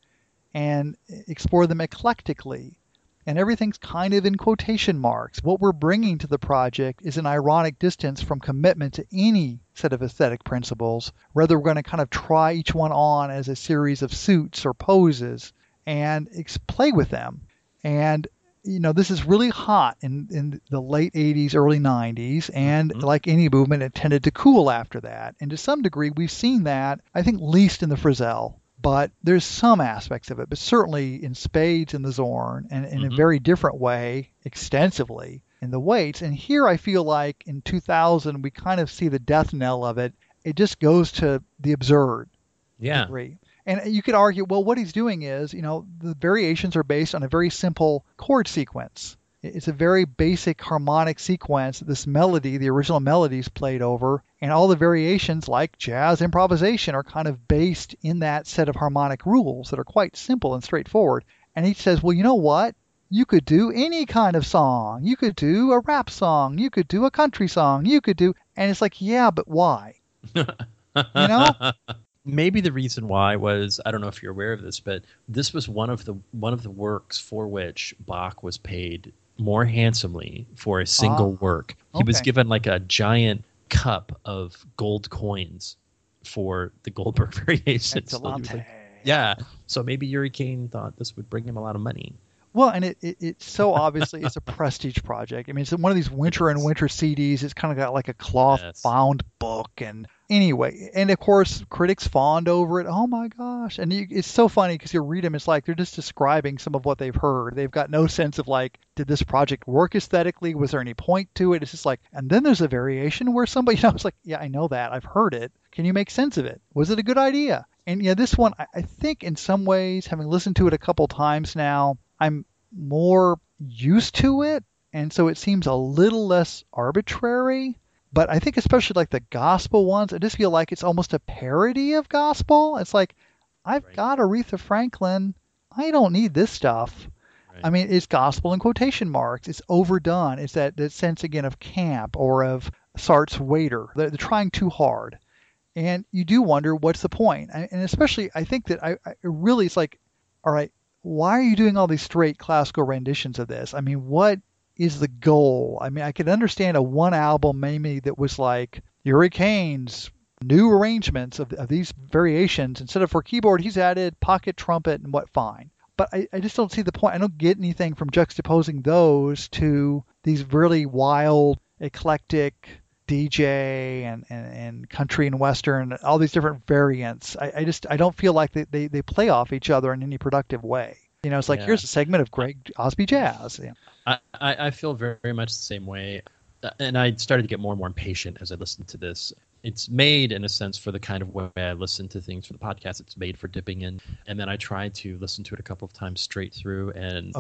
and explore them eclectically and everything's kind of in quotation marks. What we're bringing to the project is an ironic distance from commitment to any set of aesthetic principles. Rather, we're going to kind of try each one on as a series of suits or poses and ex- play with them. And you know, this is really hot in, in the late 80s, early 90s, and Mhm. like any movement, it tended to cool after that. And to some degree, we've seen that, I think, least in the Frisell but there's some aspects of it, but certainly in Spades and the Zorn, and in a Mhm. very different way, extensively in the Waits. And here I feel like in 2000 we kind of see the death knell of it. It just goes to the absurd yeah degree. And you could argue, well, what he's doing is, you know, the variations are based on a very simple chord sequence. It's a very basic harmonic sequence. This melody, the original melody, is played over, and all the variations, like jazz improvisation, are kind of based in that set of harmonic rules that are quite simple and straightforward. And he says, well, you know what? You could do any kind of song. You could do a rap song. You could do a country song. You could do, and it's like, yeah, but why? You know? maybe the reason why was I don't know if you're aware of this, but this was one of the one of the works for which Bach was paid more handsomely for a single Ah, work. He was given like a giant cup of gold coins for the Goldberg variations. So he was Excellent. like- yeah, so maybe Uri Caine thought this would bring him a lot of money. Well, and it, it it's so obviously it's a prestige project. I mean, it's one of these winter and winter CDs. It's kind of got like a cloth Yes. bound book, and anyway, and of course critics fawned over it. Oh my gosh! And you, it's so funny because you read them, it's like they're just describing some of what they've heard. They've got no sense of like, did this project work aesthetically? Was there any point to it? It's just like, and then there's a variation where somebody, you know, it's like, yeah, I know that, I've heard it. Can you make sense of it? Was it a good idea? And yeah, this one, I, I think in some ways, having listened to it a couple times now, I'm more used to it, and so it seems a little less arbitrary. But I think especially like the gospel ones, I just feel like it's almost a parody of gospel. It's like I've Right. got Aretha Franklin. I don't need this stuff. Right. I mean, it's gospel in quotation marks. It's overdone. It's that, that sense again of camp or of Sartre's waiter. They're, they're trying too hard, and you do wonder what's the point. And especially, I think that I, I really it's like, all right, why are you doing all these straight classical renditions of this? I mean, what is the goal? I mean, I could understand a one album maybe that was like Uri Caine's new arrangements of, of these variations. Instead of for keyboard, he's added pocket trumpet and what fine. But I, I just don't see the point. I don't get anything from juxtaposing those to these really wild, eclectic DJ and, and, and country and western, all these different variants. I, I just I don't feel like they, they, they play off each other in any productive way. You know, it's like Yeah. here's a segment of Greg Osby jazz. Yeah. I, I feel very, much the same way. Uh, And I started to get more and more impatient as I listened to this. It's made, in a sense, for the kind of way I listen to things for the podcast. It's made for dipping in. And then I tried to listen to it a couple of times straight through, and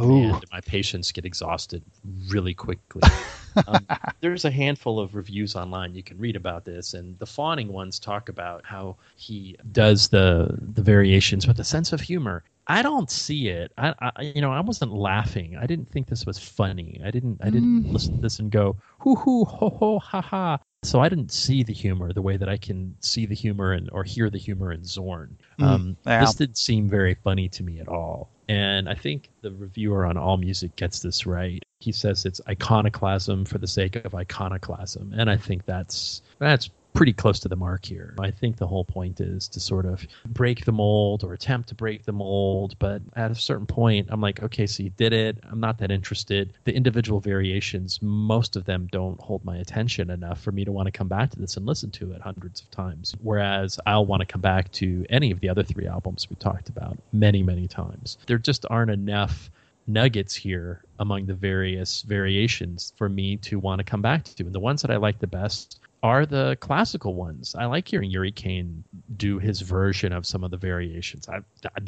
my patience get exhausted really quickly. um, there's a handful of reviews online you can read about this, and the fawning ones talk about how he does the the variations with a sense of humor. I don't see it. I, I you know I wasn't laughing. I didn't think this was funny. I didn't I didn't Mm. listen to this and go hoo hoo ho ho ha ha. So I didn't see the humor the way that I can see the humor and or hear the humor in Zorn. Mm, Um. This didn't seem very funny to me at all. And I think the reviewer on All Music gets this right. He says it's iconoclasm for the sake of iconoclasm, and I think that's that's pretty close to the mark here. I think the whole point is to sort of break the mold or attempt to break the mold, but at a certain point, I'm like, okay, so you did it. I'm not that interested. The individual variations, most of them don't hold my attention enough for me to want to come back to this and listen to it hundreds of times. Whereas I'll want to come back to any of the other three albums we talked about many, many times. There just aren't enough nuggets here among the various variations for me to want to come back to. And the ones that I like the best are the classical ones. I like hearing Uri Caine do his version of some of the variations. I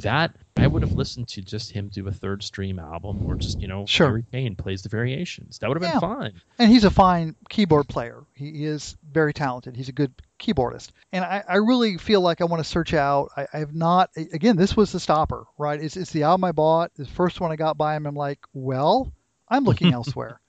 that I would have listened to just him do a third stream album or just, you know, Sure. Uri Caine plays the variations. That would have Yeah. been fine. And he's a fine keyboard player. He is very talented. He's a good keyboardist. And I, I really feel like I want to search out. I, I have not, again, this was the stopper, right? It's, it's the album I bought. The first one I got by him. I'm like, well, I'm looking elsewhere.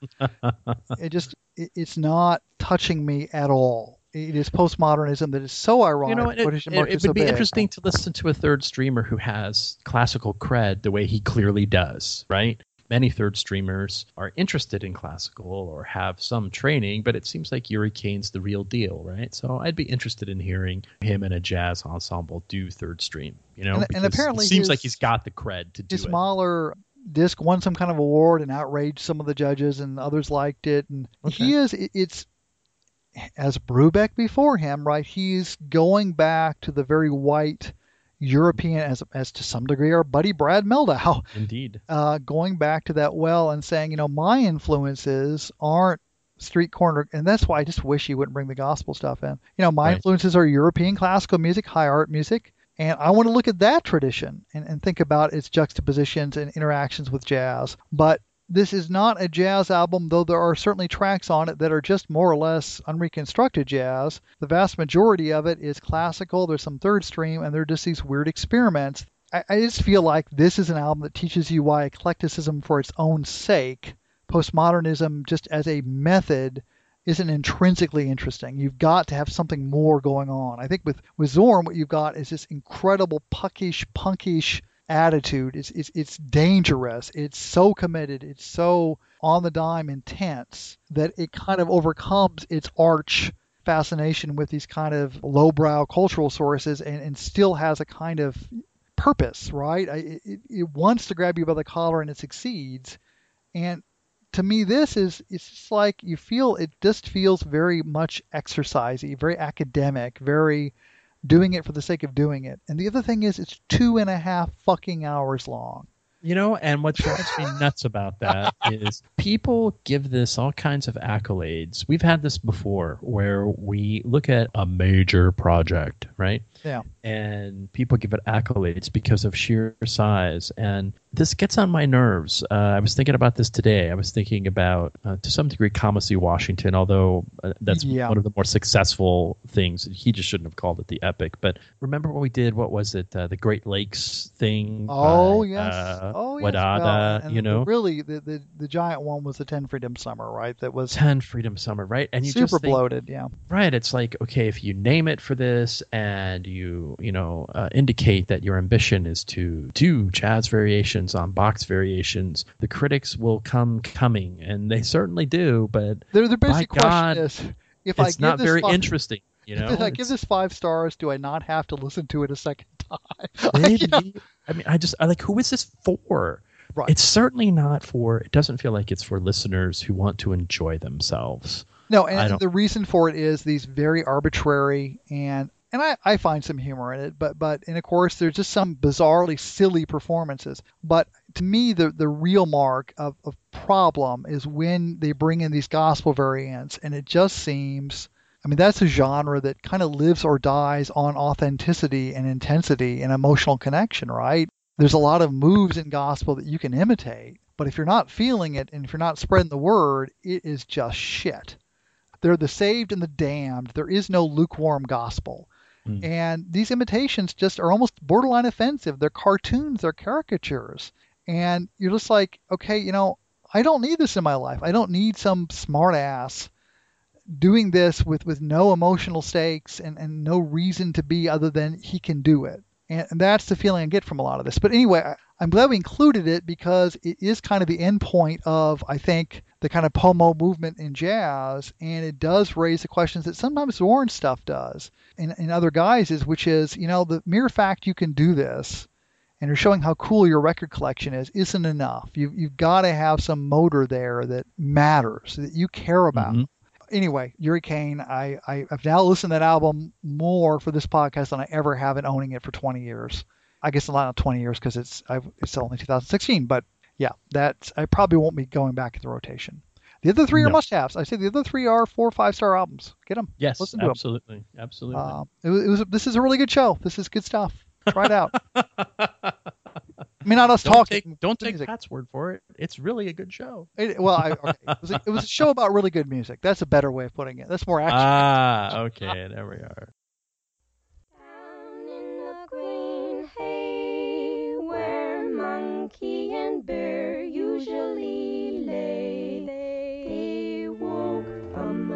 it just, it's not touching me at all. It is postmodernism that is so ironic. You know, it, it, it would be big. interesting to listen to a third streamer who has classical cred the way he clearly does, right? Many third streamers are interested in classical or have some training, but it seems like Uri Caine's the real deal, right? So I'd be interested in hearing him and a jazz ensemble do third stream, you know? And- and apparently it seems his- like he's got the cred to do his it. Mahler disc won some kind of award and outraged some of the judges, and others liked it. And he is it's as Brubeck before him, right? He's going back to the very white European, as as to some degree, our buddy Brad Mehldau, Indeed. uh, going back to that well and saying, you know, my influences aren't street corner, and that's why I just wish he wouldn't bring the gospel stuff in. You know, my Right. influences are European classical music, high art music, and I want to look at that tradition and, and think about its juxtapositions and interactions with jazz. But this is not a jazz album, though there are certainly tracks on it that are just more or less unreconstructed jazz. The vast majority of it is classical, there's some third stream, and there are just these weird experiments. I, I just feel like this is an album that teaches you why eclecticism for its own sake, postmodernism just as a method, isn't intrinsically interesting. You've got to have something more going on. I think with, with Zorn, what you've got is this incredible puckish, punkish attitude. It's, it's, it's dangerous. It's so committed. It's so on the dime intense that it kind of overcomes its arch fascination with these kind of lowbrow cultural sources and, and still has a kind of purpose, right? I, it, it wants to grab you by the collar and it succeeds. And to me, this is it's just like you feel it just feels very much exercisey, very academic, very doing it for the sake of doing it. And the other thing is, it's two and a half fucking hours long. You know, and what drives me nuts about that is people give this all kinds of accolades. We've had this before where we look at a major project, right? Yeah. And people give it accolades because of sheer size. And this gets on my nerves. Uh, I was thinking about this today. I was thinking about, uh, to some degree, Kamasi Washington, although uh, that's Yeah. one of the more successful things. He just shouldn't have called it the epic. But remember what we did? What was it? Uh, the Great Lakes thing? Oh by, yes. uh, oh yes. Wadada, Well, you know, really, the, the the giant one was the Ten Freedom Summer, right? That was ten Freedom Summer, right? And you super just think, bloated. Yeah. right? It's like okay, if you name it for this and you you know uh, indicate that your ambition is to do jazz variations on box variations, the critics will come coming, and they certainly do. But Their their basic By God, question is, if I give not this very five, interesting. You know, if I give this five stars, do I not have to listen to it a second time? Maybe. I mean, I just I like who is this for? Right. It's certainly not for. It doesn't feel like it's for listeners who want to enjoy themselves. No, and the reason for it is these very arbitrary and and I, I find some humor in it, but but and of course there's just some bizarrely silly performances. But to me, the, the real mark of, of problem is when they bring in these gospel variants, and it just seems. I mean, that's a genre that kind of lives or dies on authenticity and intensity and emotional connection, right? There's a lot of moves in gospel that you can imitate, but if you're not feeling it and if you're not spreading the word, it is just shit. They're the saved and the damned. There is no lukewarm gospel. Mm. And these imitations just are almost borderline offensive. They're cartoons, they're caricatures. And you're just like, okay, you know, I don't need this in my life. I don't need some smartass doing this with, with no emotional stakes and, and no reason to be other than he can do it. And, and that's the feeling I get from a lot of this. But anyway, I, I'm glad we included it because it is kind of the end point of, I think, the kind of pomo movement in jazz, and it does raise the questions that sometimes Warren stuff does in, in other guises, which is, you know, the mere fact you can do this and you're showing how cool your record collection is isn't enough. You've, you've got to have some motor there that matters, that you care about. Mm-hmm anyway, Uri Caine, I, I, have now listened to that album more for this podcast than I ever have in owning it for 20 years. I guess not 20 years because it's I've, it's only 2016, but yeah, that I probably won't be going back in the rotation. The other three no. are must-haves. I say the other three are four or five-star albums. Get them. Yes, listen to absolutely, them. absolutely. Uh, it was, it was. This is a really good show. This is good stuff. Try it out. I mean, not us don't talking. Take, don't take music. Pat's word for it. It's really a good show. It, well, I, okay. it, was a, it, was a, show about really good music. That's a better way of putting it. That's more action. Ah, okay. There we are.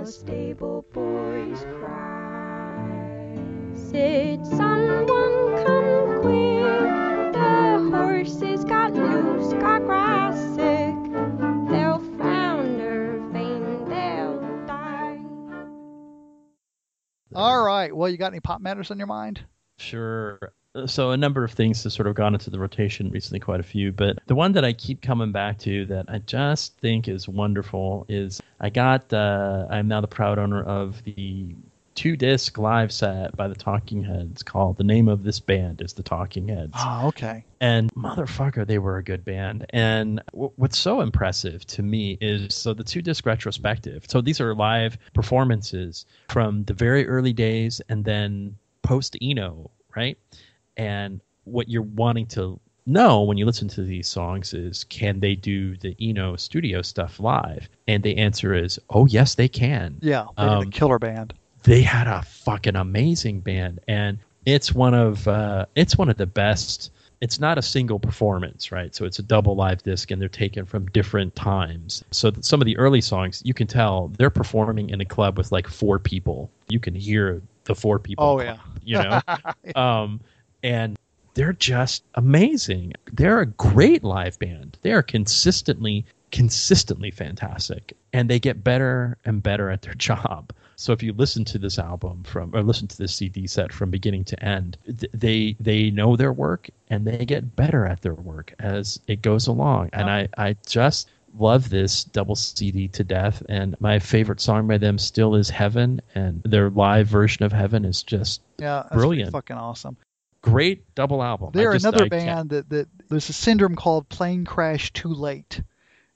From stable boy's cry. Said someone come quick the horses got loose, got grass sick. They'll flounder, faint, they'll die. All right. Well, you got any pop matters on your mind? Sure. So a number of things have sort of gone into the rotation recently, quite a few. But the one that I keep coming back to that I just think is wonderful is I got. Uh, I'm now the proud owner of the two disc live set by the Talking Heads called The Name of This Band is the Talking Heads. Oh, okay. And motherfucker, they were a good band. And w- what's so impressive to me is so the two disc retrospective. So these are live performances from the very early days and then post Eno, right? And what you're wanting to know when you listen to these songs is can they do the Eno studio stuff live? And the answer is, oh yes, they can. Yeah, they um, a killer band they had a fucking amazing band, and it's one of uh, it's one of the best. It's not a single performance, right? So it's a double live disc, and they're taken from different times. So some of the early songs, you can tell they're performing in a club with like four people. You can hear the four people. Oh yeah, you know, um, and they're just amazing. They're a great live band. They are consistently consistently fantastic and they get better and better at their job so if you listen to this album from or listen to this CD set from beginning to end, they they know their work and they get better at their work as it goes along. And I I just love this double CD to death. And my favorite song by them still is Heaven, and their live version of Heaven is just yeah, brilliant, fucking awesome. Great double album. They're just, another I band that, that there's a syndrome called plane crash too late.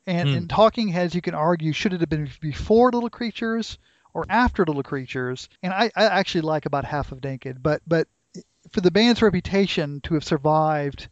And mm. in Talking Heads, you can argue should it have been before Little Creatures or after Little Creatures, and I, I actually like about half of Naked, but but for the band's reputation to have survived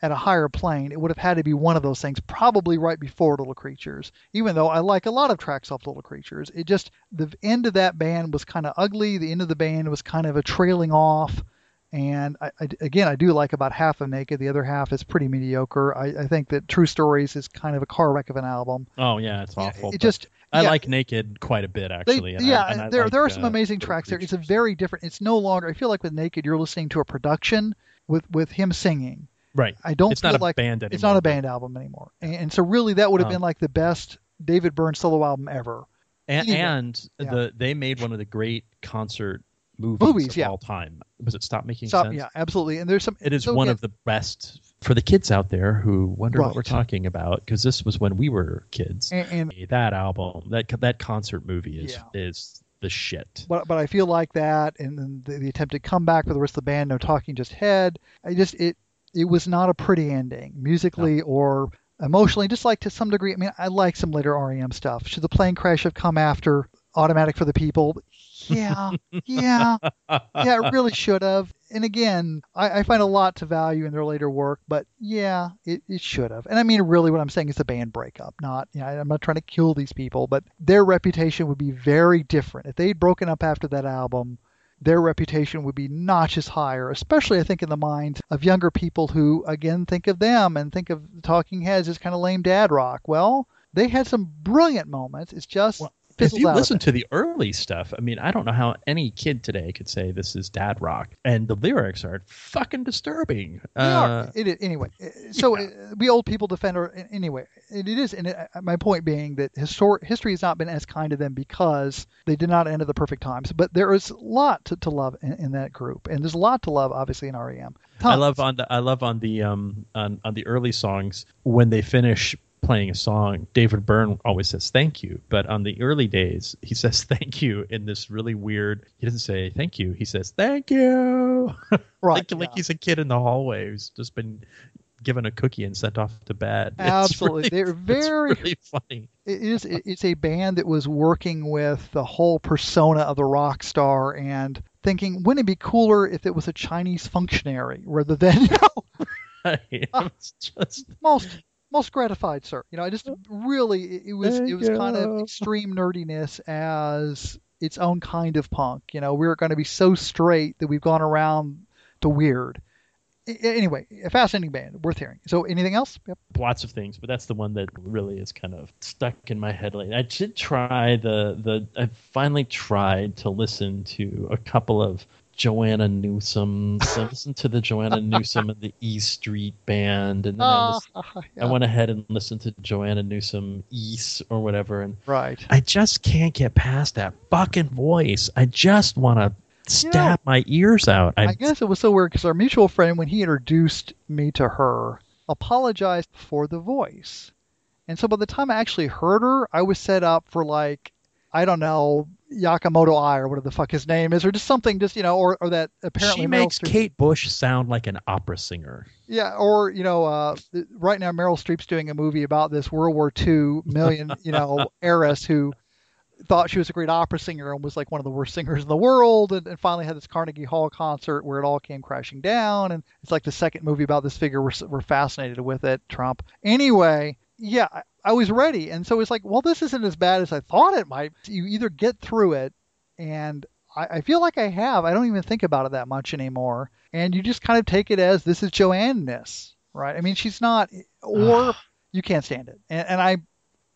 at a higher plane, it would have had to be one of those things, probably right before Little Creatures. Even though I like a lot of tracks off Little Creatures, it just the end of that band was kind of ugly. The end of the band was kind of a trailing off. And I, I, again, I do like about half of Naked. The other half is pretty mediocre. I, I, think that True Stories is kind of a car wreck of an album. Oh yeah, it's awful. It just I yeah, like Naked quite a bit actually. They, yeah, I, there like, there are some uh, amazing tracks there. It's a very different. It's no longer. I feel like with Naked, you're listening to a production with with him singing. Right. I don't. It's feel not like, a band anymore. It's not a band album anymore. And, and so really, that would have um, been like the best David Byrne solo album ever. And, and yeah. the they made one of the great concert movies, movies of yeah. all time. Was it Stop Making Stop, Sense? Yeah, absolutely. And there's some. It is so one of the best for the kids out there who wonder right. what we're talking about because this was when we were kids. And, and that album, that that concert movie is yeah. is the shit. But but I feel like that, and then the, the attempted comeback with the rest of the band, no talking, just head. I just it it was not a pretty ending, musically or emotionally. Just like to some degree. I mean, I like some later REM stuff. Should the plane crash have come after Automatic for the People? Yeah, yeah, yeah. It really should have. And again, I, I find a lot to value in their later work, but yeah, it, it should have. And I mean, really, what I'm saying is the band breakup. Not, you know, I'm not trying to kill these people, but their reputation would be very different if they'd broken up after that album their reputation would be notches higher, especially I think in the minds of younger people who again think of them and think of Talking Heads as kind of lame dad rock. Well, they had some brilliant moments. It's just Well, if you listen to the early stuff, I mean, I don't know how any kid today could say this is dad rock, and the lyrics are fucking disturbing. They are. Uh, It anyway. uh, So uh, we old people defend her anyway. It is, and it, uh, my point being that histor- history has not been as kind to them because they did not end at the perfect times. But there is a lot to, to love in, in that group, and there's a lot to love, obviously, in REM. I love on the I love on the um on, on the early songs when they finish playing a song, David Byrne always says thank you, but on the early days he says thank you in this really weird. He doesn't say thank you. He says thank you, right. like like he's a kid in the hallway who's just been given a cookie and sent off to bed. Absolutely. really- They're it's very really funny. it is it's a band that was working with the whole persona of the rock star and thinking wouldn't it be cooler if it was a chinese functionary rather than you know it's just most most gratified sir. You know i just really it, it was it Thank was kind of extreme nerdiness as its own kind of punk. You know we're going to be so straight that we've gone around to weird. A- anyway a fascinating band worth hearing. So anything else? Yep. lots of things, but that's the one that really is kind of stuck in my head lately. I did try the the I finally tried to listen to a couple of Joanna Newsom. So I listened to the Joanna Newsom and the E Street Band, and then I, Ah, listened, yeah, I went ahead and listened to Joanna Newsom East or whatever, and right I just can't get past that fucking voice. I just want to stab my ears out. I guess it was so weird because our mutual friend, when he introduced me to her, apologized for the voice. And so by the time I actually heard her, I was set up for like, I don't know, Yakamoto I or whatever the fuck his name is, or just something, just you know, or, or that apparently she Meryl makes Streep- Kate Bush sound like an opera singer. yeah, or you know, uh, right now Meryl Streep's doing a movie about this World War II million, you know, heiress who thought she was a great opera singer and was like one of the worst singers in the world, and, and finally had this Carnegie Hall concert where it all came crashing down. And it's like the second movie about this figure. We're, we're fascinated with it, Trump. Anyway, yeah, I, was ready, and so it's like, well, this isn't as bad as I thought it might. You either get through it, and I, I feel like I have. I don't even think about it that much anymore, and you just kind of take it as this is Joanne-ness, right? I mean, she's not, or you can't stand it, and, and I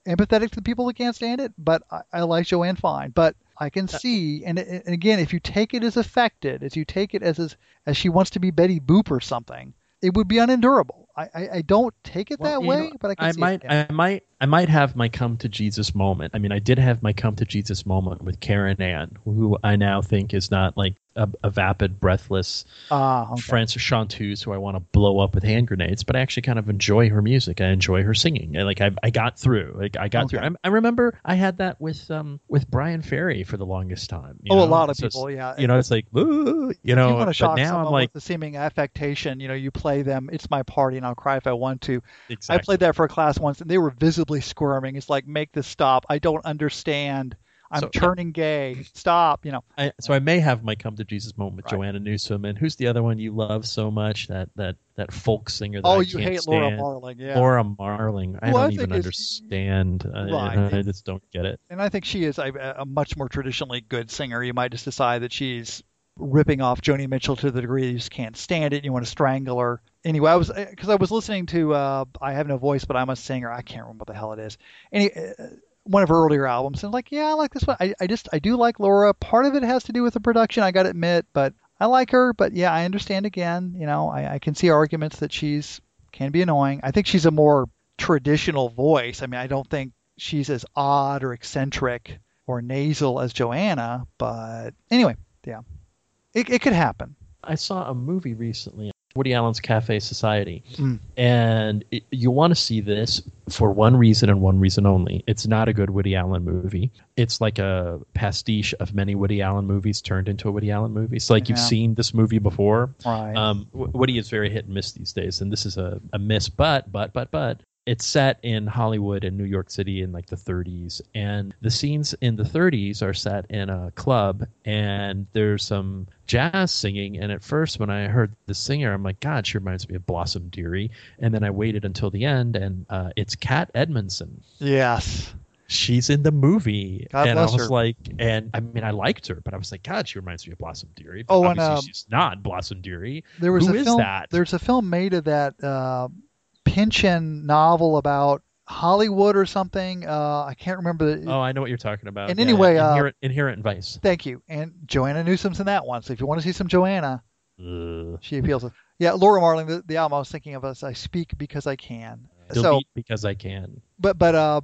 empathetic to the people that can't stand it, but I, I like Joanne fine. But I can uh, see, and, and again, if you take it as affected, if you take it as as, as she wants to be Betty Boop or something, it would be unendurable. I, I, I don't take it Well, that way, know, but I can I see might, it. I might, I might have my come to Jesus moment. I mean, I did have my come to Jesus moment with Keren Ann, who I now think is not like a, a vapid, breathless Ah, okay. Frances Chanteuse who I want to blow up with hand grenades, but I actually kind of enjoy her music. I enjoy her singing. And, like I, I got through. Like I got Okay. through. I, I remember I had that with um with Bryan Ferry for the longest time. you oh, a lot of So people, yeah. You know, it's like, ooh, you know, you want to but shock now someone I'm like, with the seeming affectation, you know, you play them. It's my party, and I'll cry if I want to. exactly. I played that for a class once, and they were visibly squirming. It's like, make this stop. I don't understand. I'm So- turning gay. Stop. You know. I, so I may have my come to Jesus moment with Right. Joanna Newsom, and who's the other one you love so much? That that that folk singer. That Oh, I you hate Laura. Marling, yeah. Laura Marling. I I don't even understand. I- Right. I, just don't get it. and I think she is a, a much more traditionally good singer. You might just decide that she's ripping off Joni Mitchell to the degree you just can't stand it and you want to strangle her. Anyway, I was because I was listening to uh, I Have No Voice, but I'm a singer. I can't remember what the hell it is. Any uh, one of her earlier albums, and like, yeah, I like this one. I, I just I do like Laura. Part of it has to do with the production, I got to admit, but I like her. But yeah, I understand again. You know, I, I can see arguments that she's can be annoying. I think she's a more traditional voice. I mean, I don't think she's as odd or eccentric or nasal as Joanna, but anyway, yeah, it, it could happen. I saw a movie recently. Woody Allen's Cafe Society. Mm. And it, you want to see this for one reason and one reason only. It's not a good Woody Allen movie. It's like a pastiche of many Woody Allen movies turned into a Woody Allen movie. It's like you've seen this movie before. Right. Um, Woody is very hit and miss these days, and this is a, a miss. But but but but it's set in Hollywood and New York City in like the 30s, and the scenes in the 30s are set in a club, and there's some jazz singing. And at first, when I heard the singer, I'm like, God, she reminds me of Blossom Dearie. And then I waited until the end, and uh, it's Kat Edmonson yes. she's in the movie. God and I was her. like, and I mean, I liked her, but I was like, God, she reminds me of Blossom Dearie. But Oh, and, um, she's not Blossom Dearie. There was Who a film. that? There's a film made of that uh, Pynchon novel about Hollywood or something. Uh, I can't remember. The, Oh, I know what you're talking about. And anyway, uh, Inherent, Inherent Vice. Thank you. And Joanna Newsom's in that one. So if you want to see some Joanna, Ugh. she appeals. To, yeah, Laura Marling, the, the album I was thinking of as I speak because I can. So, because I can. but but uh,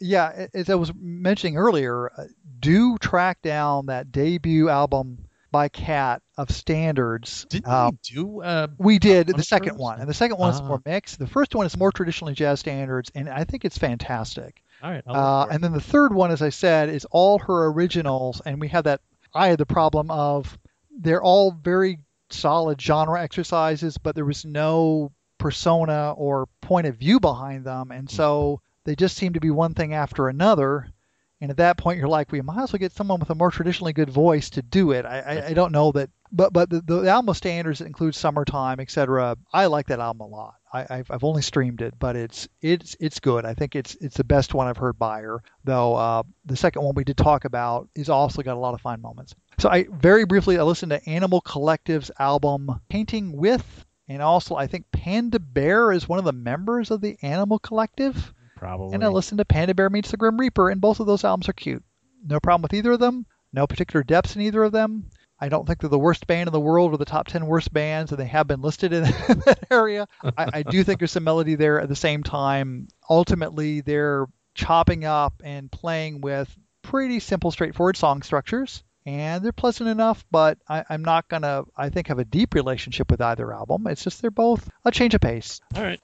yeah, as I was mentioning earlier, uh, do track down that debut album by Cat of Standards. Uh, we do? Uh, We did the second those? one, and the second one is more mixed. The first one is more traditionally jazz standards, and I think it's fantastic. all right. Uh, and then the third one, as I said, is all her originals, and we have that. I had the problem of they're all very solid genre exercises, but there was no persona or point of view behind them, and so they just seem to be one thing after another. And at that point, you're like, we might as well get someone with a more traditionally good voice to do it. I, I, I don't know that, but but the, the album standards include "Summertime," etc. I like that album a lot. I, I've, I've only streamed it, but it's it's it's good. I think it's it's the best one I've heard by her. Though uh, the second one we did talk about is also got a lot of fine moments. So I very briefly I listened to Animal Collective's album "Painting with." And also, I think Panda Bear is one of the members of the Animal Collective. Probably. And I listened to Panda Bear Meets the Grim Reaper, and both of those albums are cute. No problem with either of them. No particular depths in either of them. I don't think they're the worst band in the world or the top 10 worst bands, and they have been listed in that area. I, I do think there's some melody there at the same time. Ultimately, they're chopping up and playing with pretty simple, straightforward song structures. And they're pleasant enough, but I, I'm not going to, I think, have a deep relationship with either album. It's just they're both a change of pace. all right.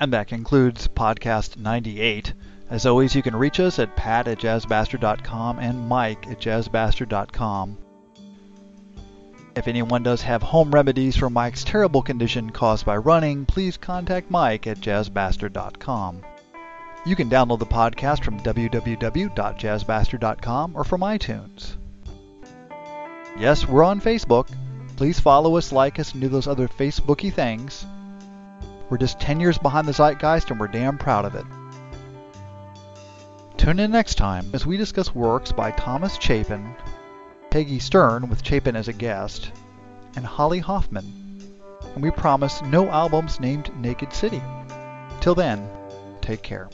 And that concludes podcast 98. As always, you can reach us at pat at jazzbastard.com and mike at jazzbastard.com. If anyone does have home remedies for Mike's terrible condition caused by running, please contact Mike at jazzbastard.com. You can download the podcast from www.jazzbastard.com or from iTunes. Yes, we're on Facebook. Please follow us, like us, and do those other Facebooky things. We're just 10 years behind the zeitgeist and we're damn proud of it. Tune in next time as we discuss works by Thomas Chapin, Peggy Stern with Chapin as a guest, and Holly Hoffman. And we promise no albums named Naked City. Till then, take care.